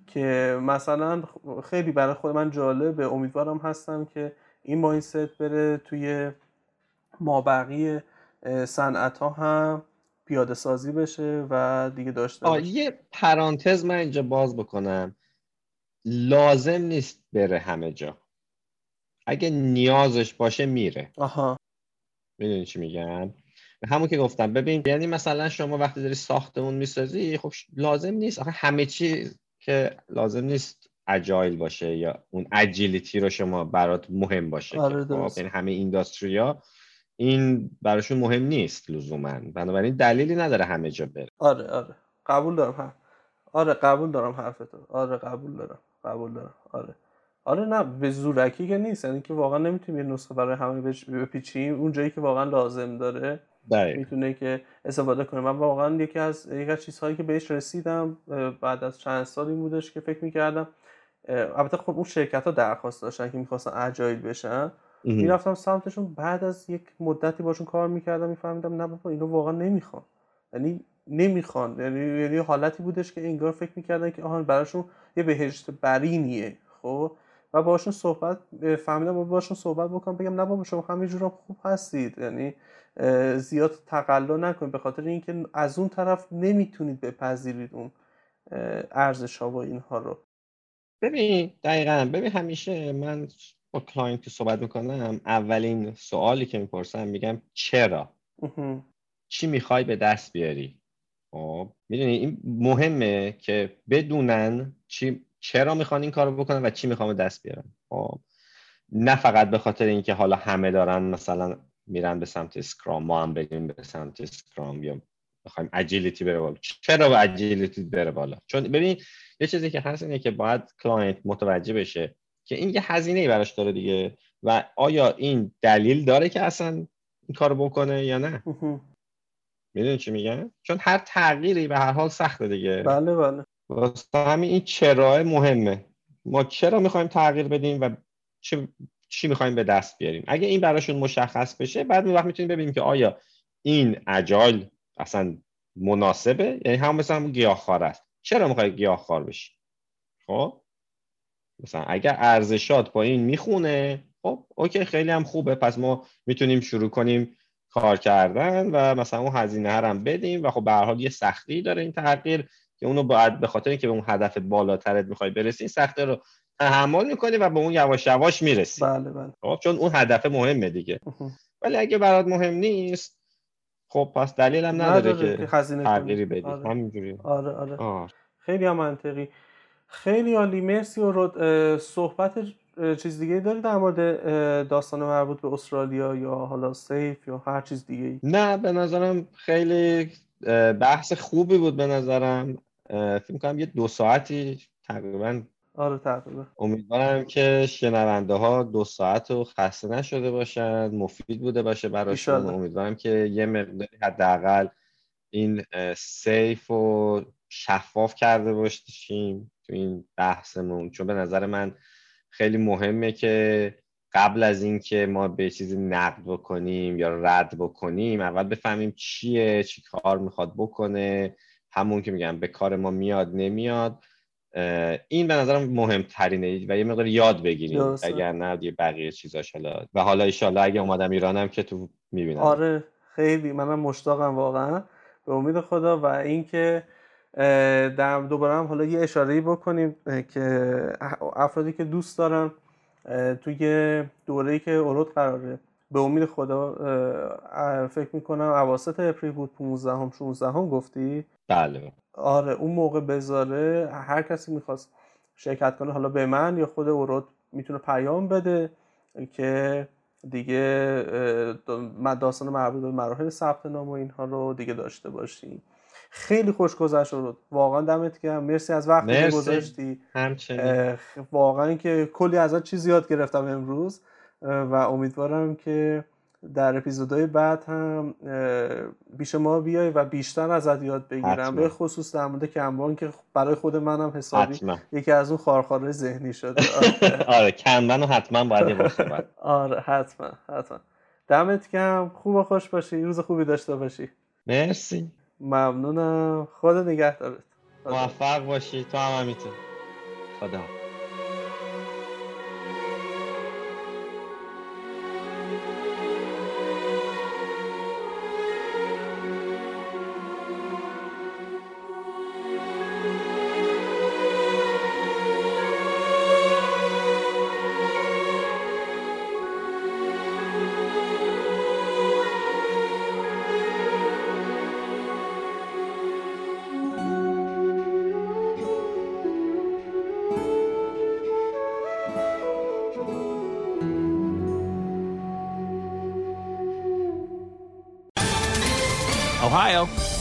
که مثلا خیلی برای خود من جالبه. امیدوارم هستم که این مایندست بره توی مابقی صنعت ها هم پیاده سازی بشه و دیگه داشته باشه یه پرانتز من اینجا باز بکنم. لازم نیست بره همه جا. اگه نیازش باشه میره. آها. می‌دونی چی میگم؟ همون که گفتم ببین یعنی مثلا شما وقتی داری ساختمون می‌سازی خب لازم نیست. آخه همه چی که لازم نیست اجایل باشه یا اون اجیلیتی رو شما برات مهم باشه آره خب یعنی همه اینداستریا این براشون مهم نیست لزوما. بنابراین دلیلی نداره همه جا بره. آره آره. قبول دارم آره قبول دارم حرفتو. آره قبول دارم قبول دارم. آره. آره نه به زورکی که نیست. یعنی که واقعا نمی‌تونیم یه نسخه برای همه بپیچیم. اون جایی که واقعا لازم داره می‌تونه که استفاده کنه من واقعا یکی از یکی از چیزهایی که بهش رسیدم بعد از چند سالی بودش که فکر می‌کردم البته خب اون شرکت ها درخواست داشتن که می‌خواستن اجایل بشن. می‌رفتم سمتشون. بعد از یک مدتی باشون کار می‌کردم میفهمیدم نه بابا اینو واقعا نمی‌خوان. یعنی نمی‌خوان. یعنی یعنی حالتی بودش که انگار فکر می‌کردن که آهان براشون یه بهشت برینیه. خب؟ و باشون صحبت فهمیدم با باشون صحبت بکنم بگم نه بابا شما همینجور خوب هستید. یعنی زیاد تقلا نکنید به خاطر اینکه از اون طرف نمی‌تونید بپذیرید اون ارزش ها و اینها رو. ببین دقیقا ببین همیشه من با client که صحبت می‌کنم اولین سوالی که می‌پرسم میگم چرا؟ چی می‌خوای به دست بیاری؟ خب می‌دونی این مهمه که بدونن چی چرا می‌خوان این کارو بکنن و چی می‌خوام دست بیارن؟ خب نه فقط به خاطر اینکه حالا همه دارن مثلا میرن به سمت Scrum ما هم بریم به سمت Scrum یا بخوایم agility بره بالا. چرا به agility بره بالا؟ چون ببین یه چیزی که هست اینه که باید client متوجه بشه که این یه هزینه ای براش داره دیگه و آیا این دلیل داره که اصلا این کارو بکنه یا نه؟ می‌دونی چی میگن چون هر تغییری به هر حال سخته دیگه. بله بله. واسه همین این چرا مهمه. ما چرا می‌خوایم تغییر بدیم و چی, چی می‌خوایم به دست بیاریم؟ اگه این براشون مشخص بشه بعد وقت می‌تونیم ببینیم که آیا این agile اصلا مناسبه؟ یعنی هم مثلا گیاهخوار است. چرا می‌خوای گیاهخوار بشی؟ خب؟ مثلا اگر ارزشات با این می‌خونه خب اوکی خیلی هم خوبه. پس ما می‌تونیم شروع کنیم کار کردن و مثلا اون هزینه هم بدیم و خب به هر حال یه سختی داره این تغییر. که اونو باید به خاطر اینکه به اون هدف بالاترت می‌خوای برسی این سخته رو تحمل می‌کنی و به اون یواش یواش می‌رسی. بله بله. خب چون اون هدف مهمه دیگه. ولی اگه برات مهم نیست خب پس دلیلم نداره, نداره که تغییری بدی. آره. همینجوری. آره آره. آه. خیلی هم منطقی. خیلی عالی. مرسی و صحبت چیز دیگه داری در مورد داستان مربوط به استرالیا یا حالا سیف یا هر چیز دیگه نه به نظرم خیلی بحث خوبی بود به نظرم. فکر کنم یه دو ساعتی تقریبا. آره تقریبا. امیدوارم که شنونده ها دو ساعت رو خسته نشده باشن مفید بوده باشه براشون. امیدوارم که یه مقداری حداقل این سیف و شفاف کرده باشیم تو این بحثمون. چون به نظر من خیلی مهمه که قبل از اینکه ما به چیزی نقد بکنیم یا رد بکنیم اول بفهمیم چیه چی کار می‌خواد بکنه. همون که میگم به کار ما میاد نمیاد این به نظرم مهمترینه و یه مقدار یاد بگیریم اگر نه یه بقیه چیزاش حالا. و حالا ایشالله اگه اومدم ایرانم که تو می‌بینم. آره خیلی. منم مشتاقم واقعا. به امید خدا و اینکه در دوباره هم حالا یه اشاره بکنیم که افرادی که دوست دارن توی دوره‌ای که اولود قراره. به امید خدا فکر می‌کنم اواسط اپریل بود 15 هم 16 هم گفتی؟ بله. آره اون موقع بذاره هر کسی می‌خواست شرکت کنه حالا به من یا خود اورود می‌تونه پیام بده که دیگه داستان مربوط به مراحل ثبت نام و اینها رو دیگه داشته باشیم خیلی خوش گذشت رو واقعا دمت گرم. مرسی از وقتی که گذاشتی. واقعا که کلی ازت چیزی یاد گرفتم امروز و امیدوارم که در اپیزودهای بعد هم بیش ما بیای و بیشتر ازت یاد بگیرم. به خصوص در مورد کنبان که برای خود منم حسابی حتما. یکی از اون خارخاره ذهنی شده. آره. کنبان رو حتما باید یه آره حتما حتما. دمت گرم. خوب و خوش باشی. روز خوبی داشته باشی. مرسی. ممنونم. خدا نگهدارت. موفق باشی. تو هم همینطور خدا.